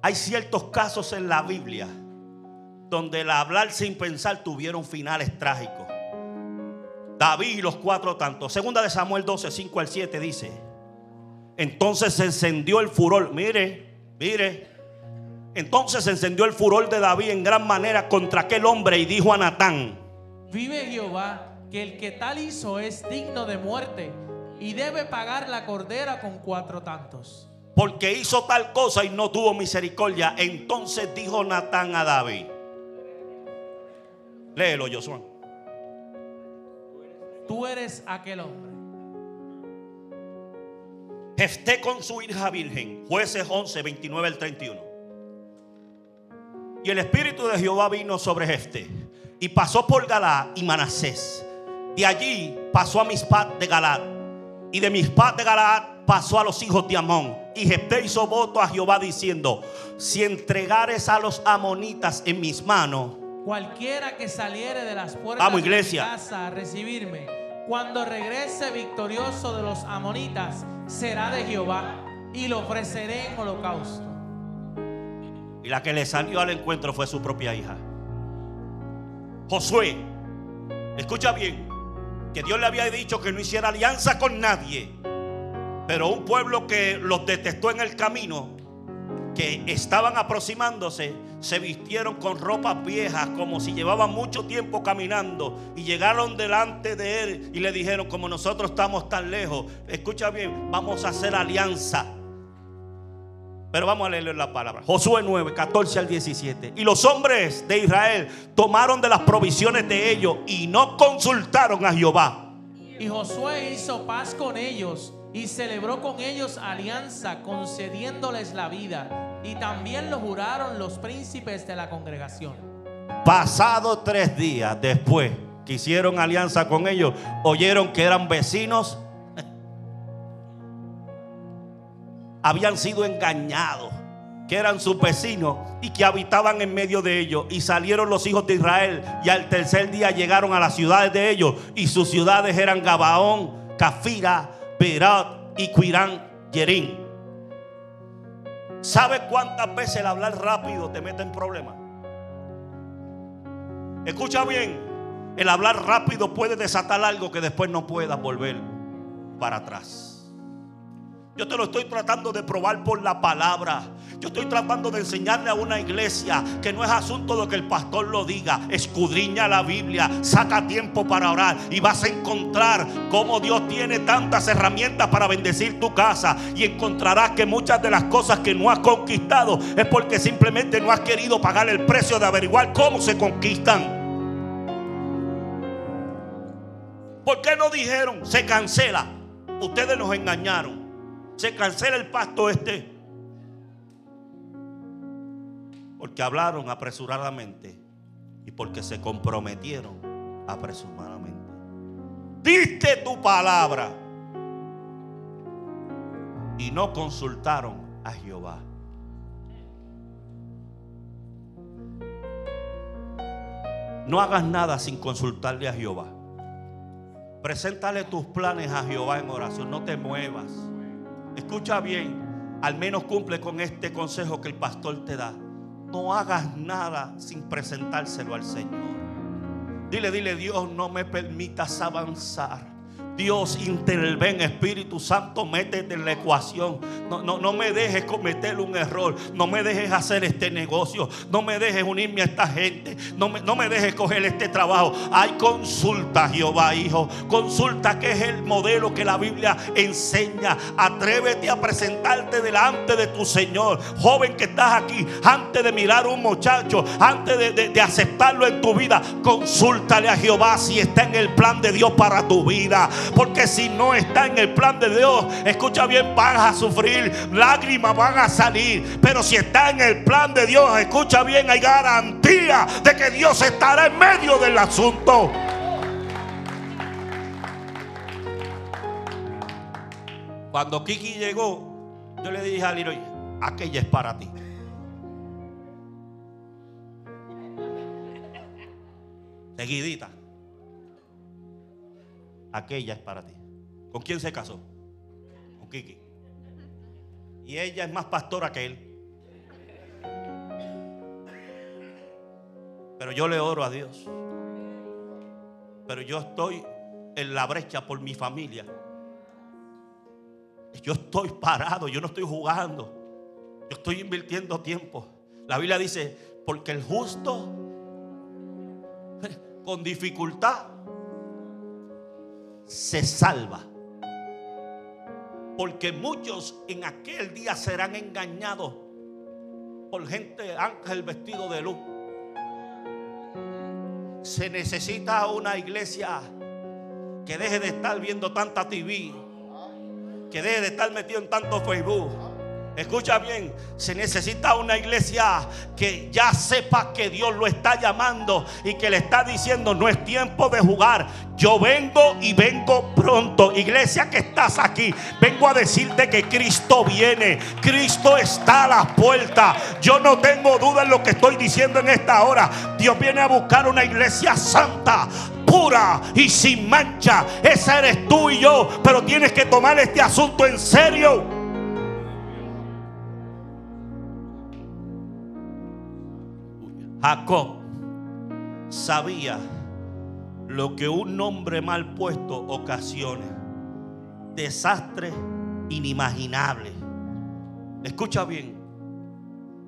Hay ciertos casos en la Biblia donde el hablar sin pensar tuvieron finales trágicos. David y los cuatro tantos. Segunda de Samuel 12, 5 al 7 dice. Entonces se encendió el furor. Mire, mire, entonces encendió el furor de David en gran manera contra aquel hombre y dijo a Natán, vive Jehová, que el que tal hizo es digno de muerte y debe pagar la cordera con cuatro tantos. Porque hizo tal cosa y no tuvo misericordia. Entonces dijo Natán a David. Léelo, Josué. Tú eres aquel hombre. Jefté con su hija virgen. Jueces 11, 29 al 31. Y el Espíritu de Jehová vino sobre Jefte. Y pasó por Galá y Manasés. De allí pasó a Mispat de Galad. Y de Mispat de Galad pasó a los hijos de Amón. Y Jefte hizo voto a Jehová diciendo: Si entregares a los amonitas en mis manos, cualquiera que saliere de las puertas de mi casa a recibirme, cuando regrese victorioso de los amonitas, será de Jehová y lo ofreceré en holocausto. Y la que le salió al encuentro fue su propia hija. Josué, escucha bien, que Dios le había dicho que no hiciera alianza con nadie. Pero un pueblo que los detestó en el camino, que estaban aproximándose, se vistieron con ropas viejas como si llevaban mucho tiempo caminando y llegaron delante de él y le dijeron, como nosotros estamos tan lejos, escucha bien, vamos a hacer alianza. Pero vamos a leerle la palabra. Josué 9, 14 al 17. Y los hombres de Israel tomaron de las provisiones de ellos y no consultaron a Jehová. Y Josué hizo paz con ellos y celebró con ellos alianza, concediéndoles la vida. Y también lo juraron los príncipes de la congregación. Pasado tres días después que hicieron alianza con ellos, oyeron que eran vecinos habían sido engañados, que eran sus vecinos y que habitaban en medio de ellos. Y salieron los hijos de Israel y al tercer día llegaron a las ciudades de ellos. Y sus ciudades eran Gabaón, Cafira, Berat y Cuirán, Yerín. ¿Sabe cuántas veces el hablar rápido te mete en problemas? Escucha bien, el hablar rápido puede desatar algo que después no puedas volver para atrás. Yo te lo estoy tratando de probar por la palabra. Yo estoy tratando de enseñarle a una iglesia que no es asunto de que el pastor lo diga. Escudriña la Biblia, saca tiempo para orar y vas a encontrar cómo Dios tiene tantas herramientas para bendecir tu casa. Y encontrarás que muchas de las cosas que no has conquistado es porque simplemente no has querido pagar el precio de averiguar cómo se conquistan. ¿Por qué no dijeron se cancela? Ustedes nos engañaron. Se cancela el pacto este. Porque hablaron apresuradamente y porque se comprometieron apresuradamente. Diste tu palabra y no consultaron a Jehová. No hagas nada sin consultarle a Jehová. Preséntale tus planes a Jehová en oración. No te muevas. Escucha bien. Al menos cumple con este consejo que el pastor te da. No hagas nada sin presentárselo al Señor. Dile, dile, Dios, no me permitas avanzar Dios intervenga, Espíritu Santo, métete en la ecuación. No, no, no me dejes cometer un error. No me dejes hacer este negocio. No me dejes unirme a esta gente. No me, no me dejes coger este trabajo. Hay consulta, Jehová, hijo. Consulta que es el modelo que la Biblia enseña. Atrévete a presentarte delante de tu Señor. Joven que estás aquí, antes de mirar a un muchacho, antes de, de aceptarlo en tu vida, consúltale a Jehová si está en el plan de Dios para tu vida. Porque si no está en el plan de Dios, escucha bien, van a sufrir, lágrimas van a salir. Pero si está en el plan de Dios, escucha bien, hay garantía de que Dios estará en medio del asunto. Cuando Kiki llegó, yo le dije a Liroy, aquella es para ti. Seguidita aquella es para ti. ¿Con quién se casó? Con Kiki. Y ella es más pastora que él. Pero yo le oro a Dios. Pero yo estoy en la brecha por mi familia. Yo estoy parado, yo no estoy jugando. Yo estoy invirtiendo tiempo. La Biblia dice, porque el justo <laughs> con dificultad se salva. Porque muchos en aquel día serán engañados por gente ángel vestido de luz. Se necesita una iglesia que deje de estar viendo tanta TV, que deje de estar metido en tanto Facebook Escucha bien, se necesita una iglesia que ya sepa que Dios lo está llamando y que le está diciendo, no es tiempo de jugar, yo vengo y vengo pronto. Iglesia que estás aquí, vengo a decirte que Cristo viene, Cristo está a las puertas. Yo no tengo duda en lo que estoy diciendo en esta hora. Dios viene a buscar una iglesia santa, pura y sin mancha. Esa eres tú y yo, pero tienes que tomar este asunto en serio. Jacob sabía lo que un nombre mal puesto ocasiona. Desastre inimaginable. Escucha bien.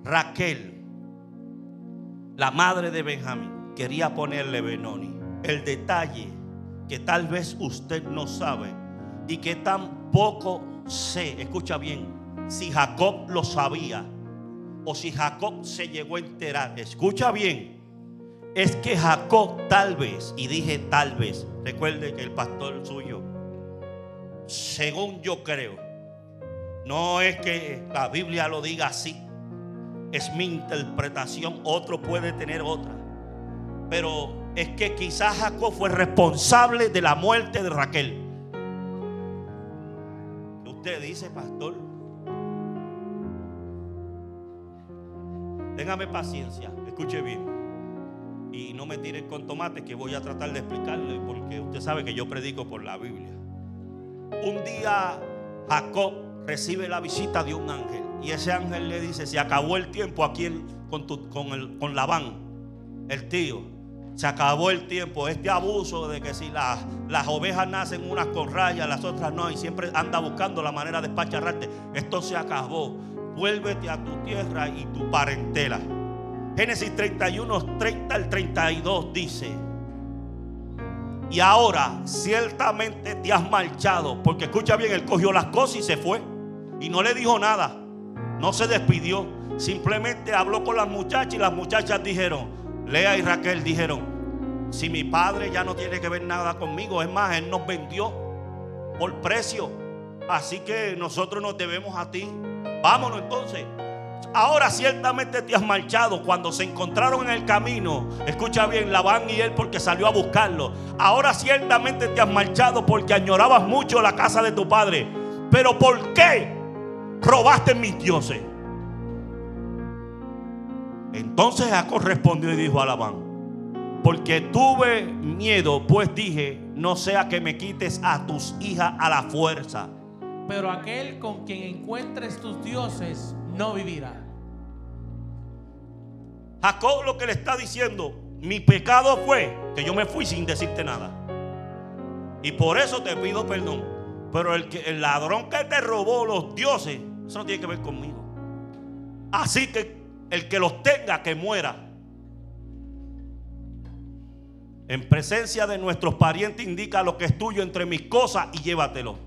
Raquel, la madre de Benjamín, quería ponerle Benoni. El detalle que tal vez usted no sabe y que tampoco sé, escucha bien, si Jacob lo sabía o si Jacob se llegó a enterar, escucha bien, es que Jacob tal vez, y dije tal vez, recuerde que el pastor suyo, según yo creo, no es que la Biblia lo diga así, es mi interpretación, otro puede tener otra, pero es que quizás Jacob fue responsable de la muerte de Raquel. ¿Qué usted dice, pastor? Téngame paciencia, escuche bien. Y no me tiren con tomates que voy a tratar de explicarle porque usted sabe que yo predico por la Biblia. Un día Jacob recibe la visita de un ángel y ese ángel le dice, se acabó el tiempo aquí con, con, el, con Labán, el tío. Se acabó el tiempo. Este abuso de que si las, las ovejas nacen unas con rayas, las otras no, y siempre anda buscando la manera de espacharrarte. Esto se acabó. Vuélvete a tu tierra y tu parentela. Génesis 31, 30 al 32 dice. Y ahora ciertamente te has marchado. Porque escucha bien, él cogió las cosas y se fue. Y no le dijo nada. No se despidió. Simplemente habló con las muchachas y las muchachas dijeron, Lea y Raquel dijeron, si mi padre ya no tiene que ver nada conmigo, es más, él nos vendió por precio. Así que nosotros nos debemos a ti. Vámonos entonces. Ahora ciertamente te has marchado cuando se encontraron en el camino. Escucha bien, Labán y él porque salió a buscarlo. Ahora ciertamente te has marchado porque añorabas mucho la casa de tu padre. Pero ¿por qué robaste mis dioses? Entonces Jacob respondió y dijo a Labán, porque tuve miedo, pues dije, no sea que me quites a tus hijas a la fuerza. Pero aquel con quien encuentres tus dioses no vivirá. Jacob lo que le está diciendo, mi pecado fue que yo me fui sin decirte nada. Y por eso te pido perdón. Pero el, que, el ladrón que te robó los dioses, eso no tiene que ver conmigo. Así que el que los tenga, que muera. En presencia de nuestros parientes indica lo que es tuyo entre mis cosas y llévatelo.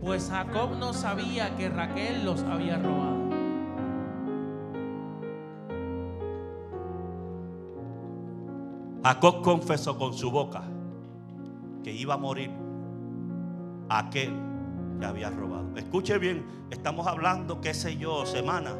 Pues Jacob no sabía que Raquel los había robado. Jacob confesó con su boca que iba a morir aquel que había robado. Escuche bien, estamos hablando, qué sé yo, semana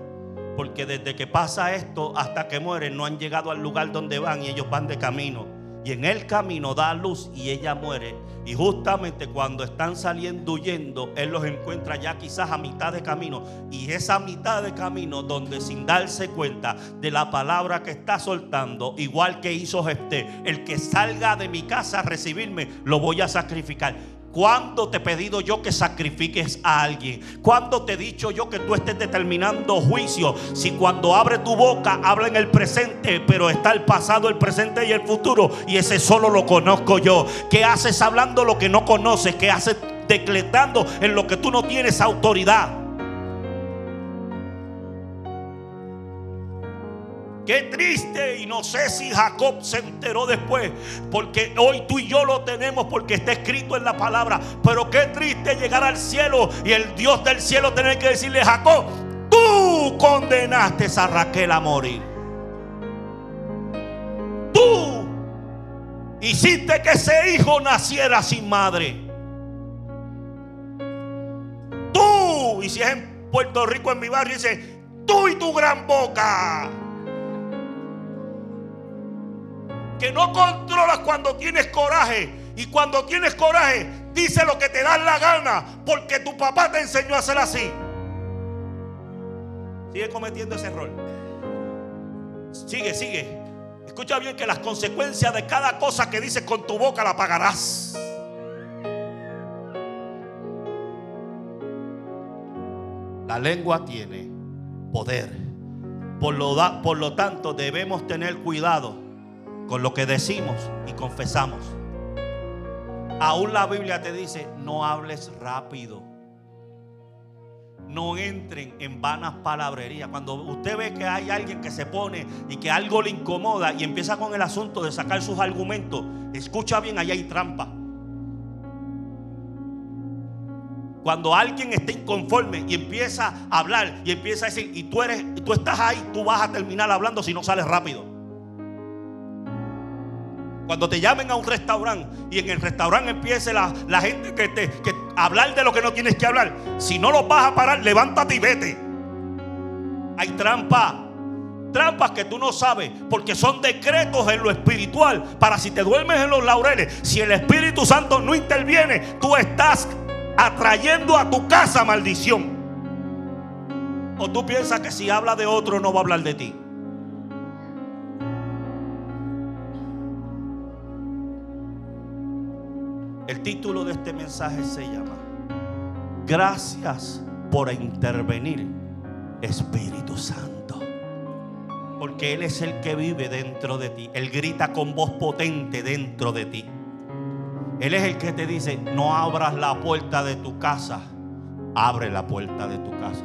porque desde que pasa esto hasta que mueren no han llegado al lugar donde van y ellos van de camino. Y en el camino da luz y ella muere. Y justamente cuando están saliendo huyendo, Él los encuentra ya quizás a mitad de camino. Y esa mitad de camino donde sin darse cuenta de la palabra que está soltando, igual que hizo Jefté, el que salga de mi casa a recibirme, lo voy a sacrificar. ¿Cuándo te he pedido yo que sacrifiques a alguien? ¿Cuándo te he dicho yo que tú estés determinando juicio? Si cuando abre tu boca habla en el presente, pero está el pasado, el presente y el futuro, y ese solo lo conozco yo. ¿Qué haces hablando lo que no conoces? ¿Qué haces decretando en lo que tú no tienes autoridad? Qué triste y no sé si Jacob se enteró después, porque hoy tú y yo lo tenemos porque está escrito en la palabra. Pero qué triste llegar al cielo y el Dios del cielo tener que decirle, Jacob, tú condenaste a Raquel a morir. Tú hiciste que ese hijo naciera sin madre. Tú, y si es en Puerto Rico, en mi barrio, dice, tú y tu gran boca. Que no controlas cuando tienes coraje. Y cuando tienes coraje, dice lo que te da la gana, porque tu papá te enseñó a hacer así. Sigue cometiendo ese error. Sigue, sigue. Escucha bien que las consecuencias de cada cosa que dices con tu boca la pagarás. La lengua tiene poder. Por lo, por lo tanto, debemos tener cuidado con lo que decimos y confesamos. Aún la Biblia te dice, no hables rápido. No entren en vanas palabrerías. Cuando usted ve que hay alguien que se pone y que algo le incomoda y empieza con el asunto de sacar sus argumentos, escucha bien, allá hay trampa. Cuando alguien está inconforme y empieza a hablar y empieza a decir, y tú eres, tú estás ahí, tú vas a terminar hablando si no sales rápido. Cuando te llamen a un restaurante y en el restaurante empiece la, gente que te que hablar de lo que no tienes que hablar, si no lo vas a parar, levántate y vete. Hay trampa. Trampas que tú no sabes, porque son decretos en lo espiritual. Para si te duermes en los laureles, si el Espíritu Santo no interviene, tú estás atrayendo a tu casa maldición. O tú piensas que si habla de otro no va a hablar de ti. El título de este mensaje se llama Gracias por intervenir, Espíritu Santo. Porque Él es el que vive dentro de ti. Él grita con voz potente dentro de ti. Él es el que te dice, no abras la puerta de tu casa. Abre la puerta de tu casa.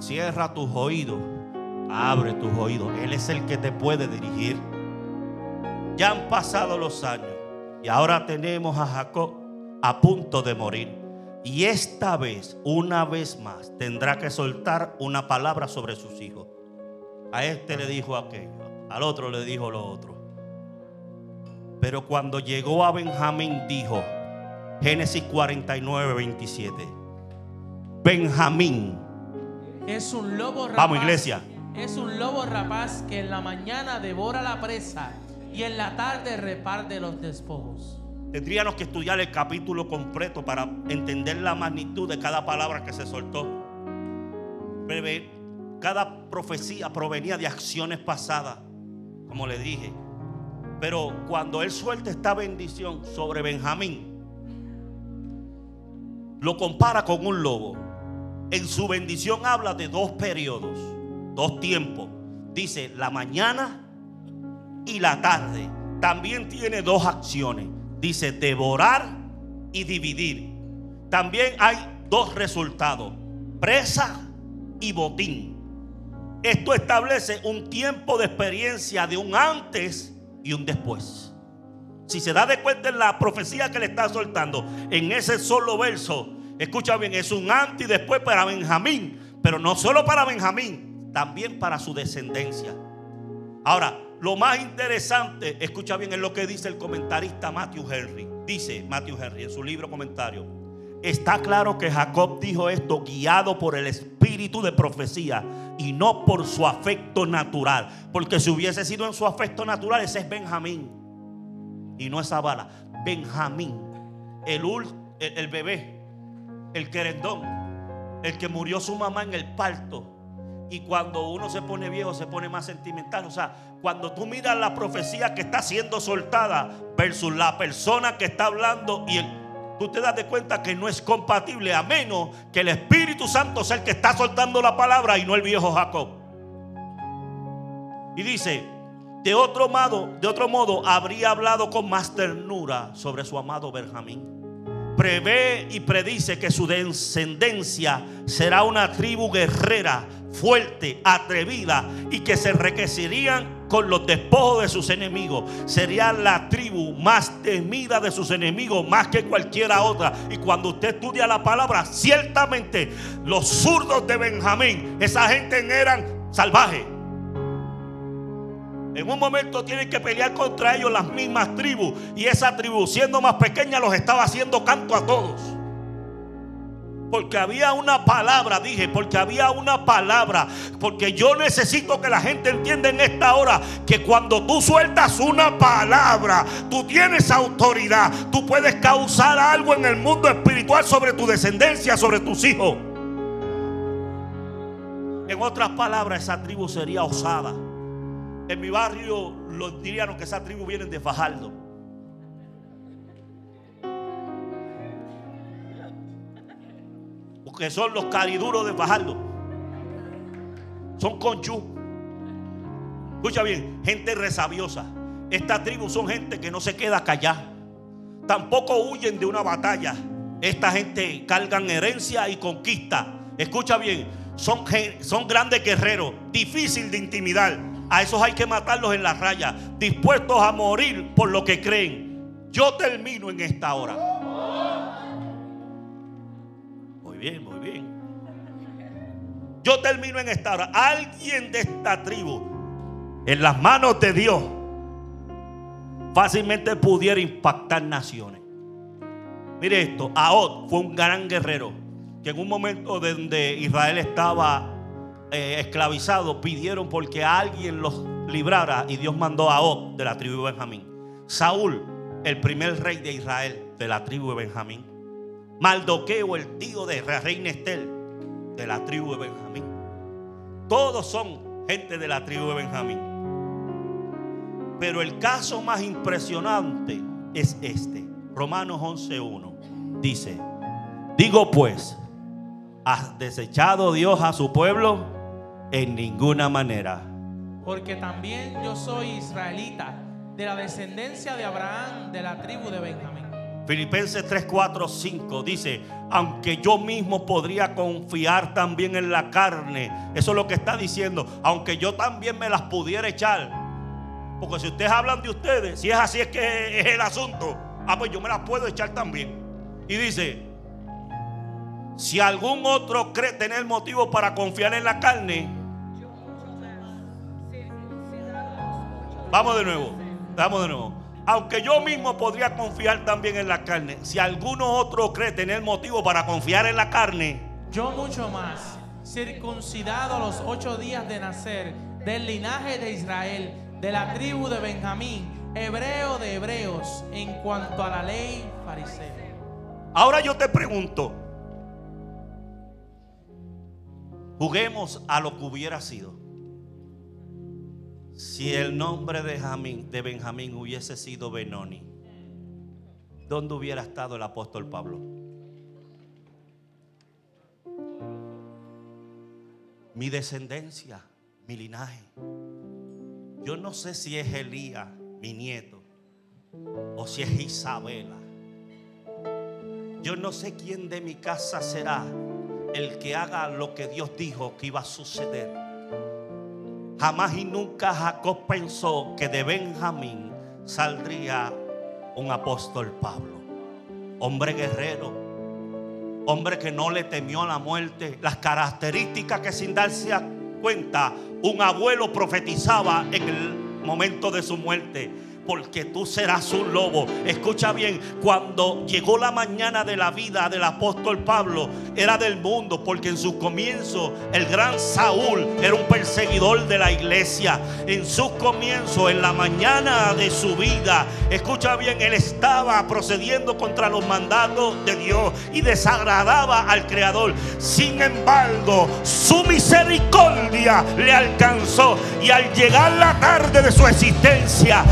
Cierra tus oídos. Abre tus oídos. Él es el que te puede dirigir. Ya han pasado los años. Y ahora tenemos a Jacob a punto de morir. Y esta vez, una vez más, tendrá que soltar una palabra sobre sus hijos. A este le dijo aquello, al otro le dijo lo otro. Pero cuando llegó a Benjamín dijo, Génesis 49, 27, Benjamín. Es un lobo rapaz. Vamos, iglesia. Es un lobo rapaz que en la mañana devora la presa y en la tarde reparte los despojos. Tendríamos que estudiar el capítulo completo para entender la magnitud de cada palabra que se soltó. Cada profecía provenía de acciones pasadas, como le dije. Pero cuando él suelta esta bendición sobre Benjamín, lo compara con un lobo. En su bendición habla de dos periodos, dos tiempos. Dice la mañana y la tarde. También tiene dos acciones dice devorar y dividir. También hay dos resultados, presa y botín. Esto establece un tiempo de experiencia de un antes y un después. Si se da de cuenta en la profecía que le está soltando, en ese solo verso, escucha bien, es un antes y después para Benjamín, pero no solo para Benjamín, también para su descendencia. Ahora, lo más interesante, escucha bien, es lo que dice el comentarista Matthew Henry. Dice Matthew Henry en su libro comentario. Está claro que Jacob dijo esto guiado por el espíritu de profecía y no por su afecto natural. Porque si hubiese sido en su afecto natural, ese es Benjamín. Y no esa bala. Benjamín, el, el, el bebé, el querendón, el que murió su mamá en el parto y cuando uno se pone viejo se pone más sentimental. O sea, cuando tú miras la profecía que está siendo soltada versus la persona que está hablando y tú te das de cuenta que no es compatible a menos que el Espíritu Santo sea el que está soltando la palabra y no el viejo Jacob. Y dice, de otro modo, de otro modo habría hablado con más ternura sobre su amado Benjamín prevé y predice que su descendencia será una tribu guerrera fuerte, atrevida y que se enriquecerían con los despojos de sus enemigos. Sería la tribu más temida de sus enemigos, más que cualquiera otra. Y cuando usted estudia la palabra, ciertamente los zurdos de Benjamín, esa gente eran salvajes. En un momento tienen que pelear contra ellos las mismas tribus. Y esa tribu, siendo más pequeña, los estaba haciendo canto a todos. Porque había una palabra, dije, porque había una palabra. Porque yo necesito que la gente entienda en esta hora que cuando tú sueltas una palabra, tú tienes autoridad. Tú puedes causar algo en el mundo espiritual sobre tu descendencia, sobre tus hijos. En otras palabras, esa tribu sería osada. En mi barrio los dirían que esa tribu vienen de Fajardo. Que son los cariduros de Fajardo. Son conchú. Escucha bien, gente resabiosa. Esta tribu son gente que no se queda callada. Tampoco huyen de una batalla. Esta gente cargan herencia y conquista. Escucha bien, son, son grandes guerreros, difícil de intimidar. A esos hay que matarlos en la raya, dispuestos a morir por lo que creen. Yo termino en esta hora. Bien, muy bien. Yo termino en esta hora. Alguien de esta tribu, en las manos de Dios, fácilmente pudiera impactar naciones. Mire esto, Ahod fue un gran guerrero que en un momento donde Israel estaba eh, esclavizado, pidieron porque alguien los librara y Dios mandó a Ahod de la tribu de Benjamín. Saúl, el primer rey de Israel de la tribu de Benjamín. Maldoqueo, el tío de la reina Estel, de la tribu de Benjamín. Todos son gente de la tribu de Benjamín. Pero el caso más impresionante es este. Romanos 11.1 dice, digo pues, ¿ha desechado Dios a su pueblo? En ninguna manera. porque también yo soy israelita, de la descendencia de Abraham, de la tribu de Benjamín. Filipenses 3, 4, 5 dice, aunque yo mismo podría confiar también en la carne. Eso es lo que está diciendo. Aunque yo también me las pudiera echar. Porque si ustedes hablan de ustedes, si es así es que es el asunto. Ah, pues yo me las puedo echar también. Y dice, si algún otro cree tener motivo para confiar en la carne, vamos de nuevo, vamos de nuevo. Aunque yo mismo podría confiar también en la carne, si alguno otro cree tener motivo para confiar en la carne, Yo mucho más, circuncidado a los ocho días de nacer, del linaje de Israel, de la tribu de Benjamín, hebreo de hebreos, en cuanto a la ley fariseo. ahora yo te pregunto, juguemos a lo que hubiera sido. Si el nombre de, Jamín- de Benjamín hubiese sido Benoni, ¿dónde hubiera estado el apóstol Pablo? Mi descendencia, mi linaje. Yo no sé si es Elías, mi nieto, o si es Isabela. Yo no sé quién de mi casa será el que haga lo que Dios dijo que iba a suceder. Jamás y nunca Jacob pensó que de Benjamín saldría un apóstol Pablo. Hombre guerrero, hombre que no le temió a la muerte. Las características que sin darse cuenta un abuelo profetizaba en el momento de su muerte. Porque tú serás un lobo. Escucha bien, cuando llegó la mañana de la vida del apóstol Pablo, era del mundo, porque en su comienzo el gran Saúl era un perseguidor de la iglesia. En sus comienzos, en la mañana de su vida, escucha bien, él estaba procediendo contra los mandatos de Dios y desagradaba al Creador. Sin embargo, su misericordia le alcanzó y al llegar la tarde de su existencia,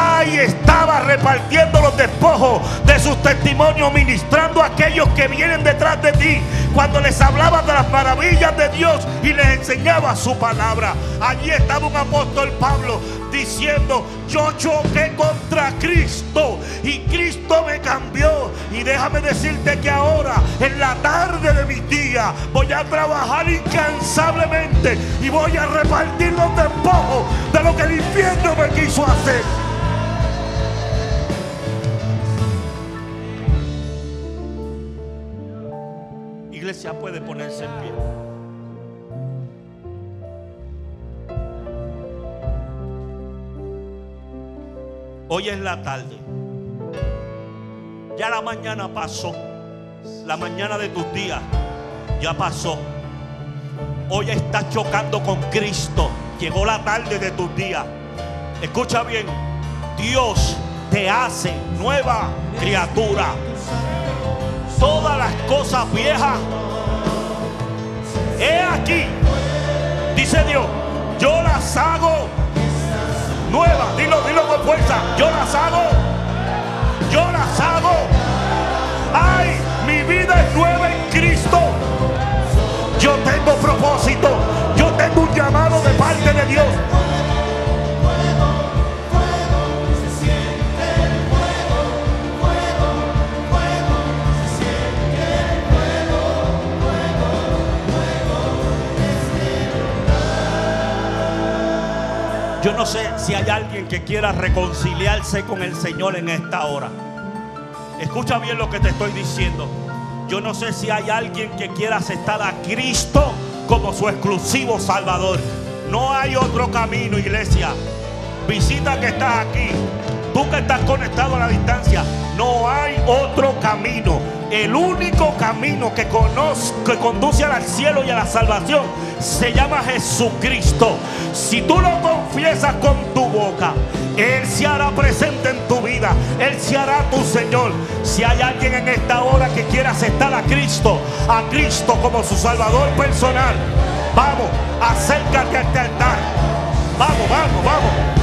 ahí estaba repartiendo los despojos de sus testimonios, ministrando a aquellos que vienen detrás de ti. Cuando les hablaba de las maravillas de Dios y les enseñaba su palabra, allí estaba un apóstol Pablo diciendo, yo choqué contra Cristo y Cristo me cambió. Y déjame decirte que ahora, en la tarde de mi día, voy a trabajar incansablemente y voy a repartir los despojos de lo que el infierno me quiso hacer. Iglesia puede ponerse en pie. Hoy es la tarde. Ya la mañana pasó. La mañana de tus días ya pasó. Hoy estás chocando con Cristo. Llegó la tarde de tus días. Escucha bien. Dios te hace nueva criatura. Todas las cosas viejas. He aquí. Dice Dios. Yo las hago nuevas. Dilo, dilo con fuerza. Yo las hago. Yo las hago. Ay, mi vida es nueva en Cristo. Yo tengo propósito. Yo tengo un llamado de parte de Dios. Yo no sé si hay alguien que quiera reconciliarse con el Señor en esta hora. Escucha bien lo que te estoy diciendo. Yo no sé si hay alguien que quiera aceptar a Cristo como su exclusivo Salvador. No hay otro camino, iglesia. Visita que estás aquí. Tú que estás conectado a la distancia. No hay otro camino. El único camino que, conoce, que conduce al cielo y a la salvación se llama Jesucristo. Si tú lo confiesas con tu boca, Él se hará presente en tu vida. Él se hará tu Señor. Si hay alguien en esta hora que quiera aceptar a Cristo, a Cristo como su Salvador personal, vamos, acércate a este altar. Vamos, vamos. Vamos.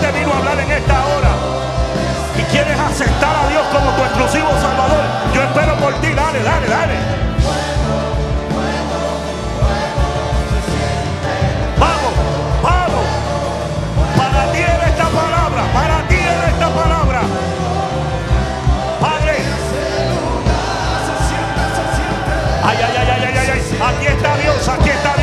Te vino a hablar en esta hora y quieres aceptar a Dios como tu exclusivo Salvador, yo espero por ti. Dale, dale, dale. Vamos, vamos. Para ti era esta palabra, para ti era esta palabra. Padre. Ay, ay, ay, ay, ay, ay. Aquí está Dios, aquí está Dios.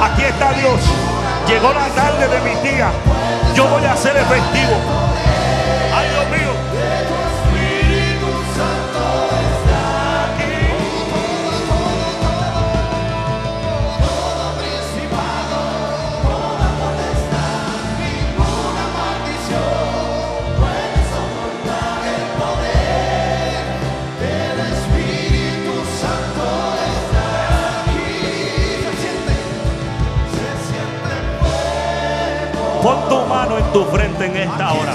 Aquí está Dios. Llegó la tarde de mi día. Yo voy a ser efectivo. Esta hora.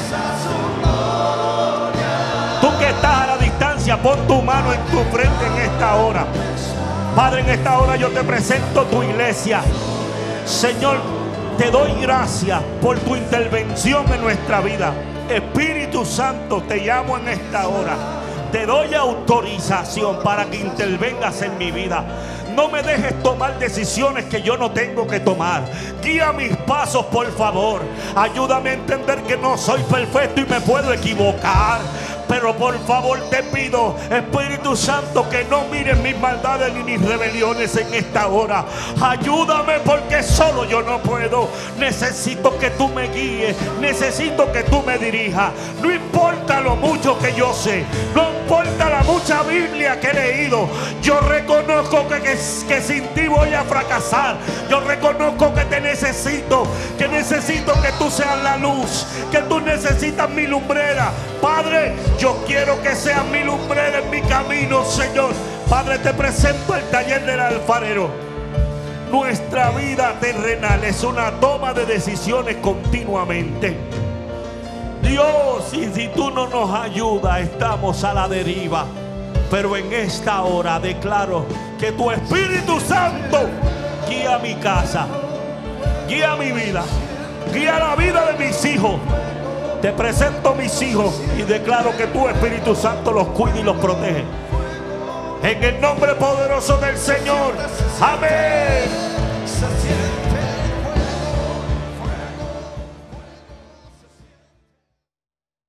Tú que estás a la distancia, pon tu mano en tu frente en esta hora. Padre, en esta hora yo te presento tu iglesia. Señor, te doy gracias por tu intervención en nuestra vida. Espíritu Santo, te llamo en esta hora. Te doy autorización para que intervengas en mi vida. No me dejes tomar decisiones que yo no tengo que tomar. Guía mis pasos, por favor. Ayúdame a entender que no soy perfecto y me puedo equivocar. Pero por favor te pido, Espíritu Santo, que no mires mis maldades ni mis rebeliones en esta hora. Ayúdame porque solo yo no puedo. Necesito que tú me guíes. Necesito que tú me dirijas. No importa lo mucho que yo sé. No importa la mucha Biblia que he leído. Yo reconozco que, que, que sin ti voy a fracasar. Yo reconozco que te necesito. Que necesito que tú seas la luz. Que tú necesitas mi lumbrera. Padre, yo quiero que seas mi lumbrera en mi camino, Señor. Padre, te presento el taller del alfarero. Nuestra vida terrenal es una toma de decisiones continuamente. Dios, y si tú no nos ayudas, estamos a la deriva. Pero en esta hora declaro que tu Espíritu Santo guía mi casa, guía mi vida, guía la vida de mis hijos. Te presento mis hijos y declaro que tu Espíritu Santo los cuida y los protege. En el nombre poderoso del Señor. Amén.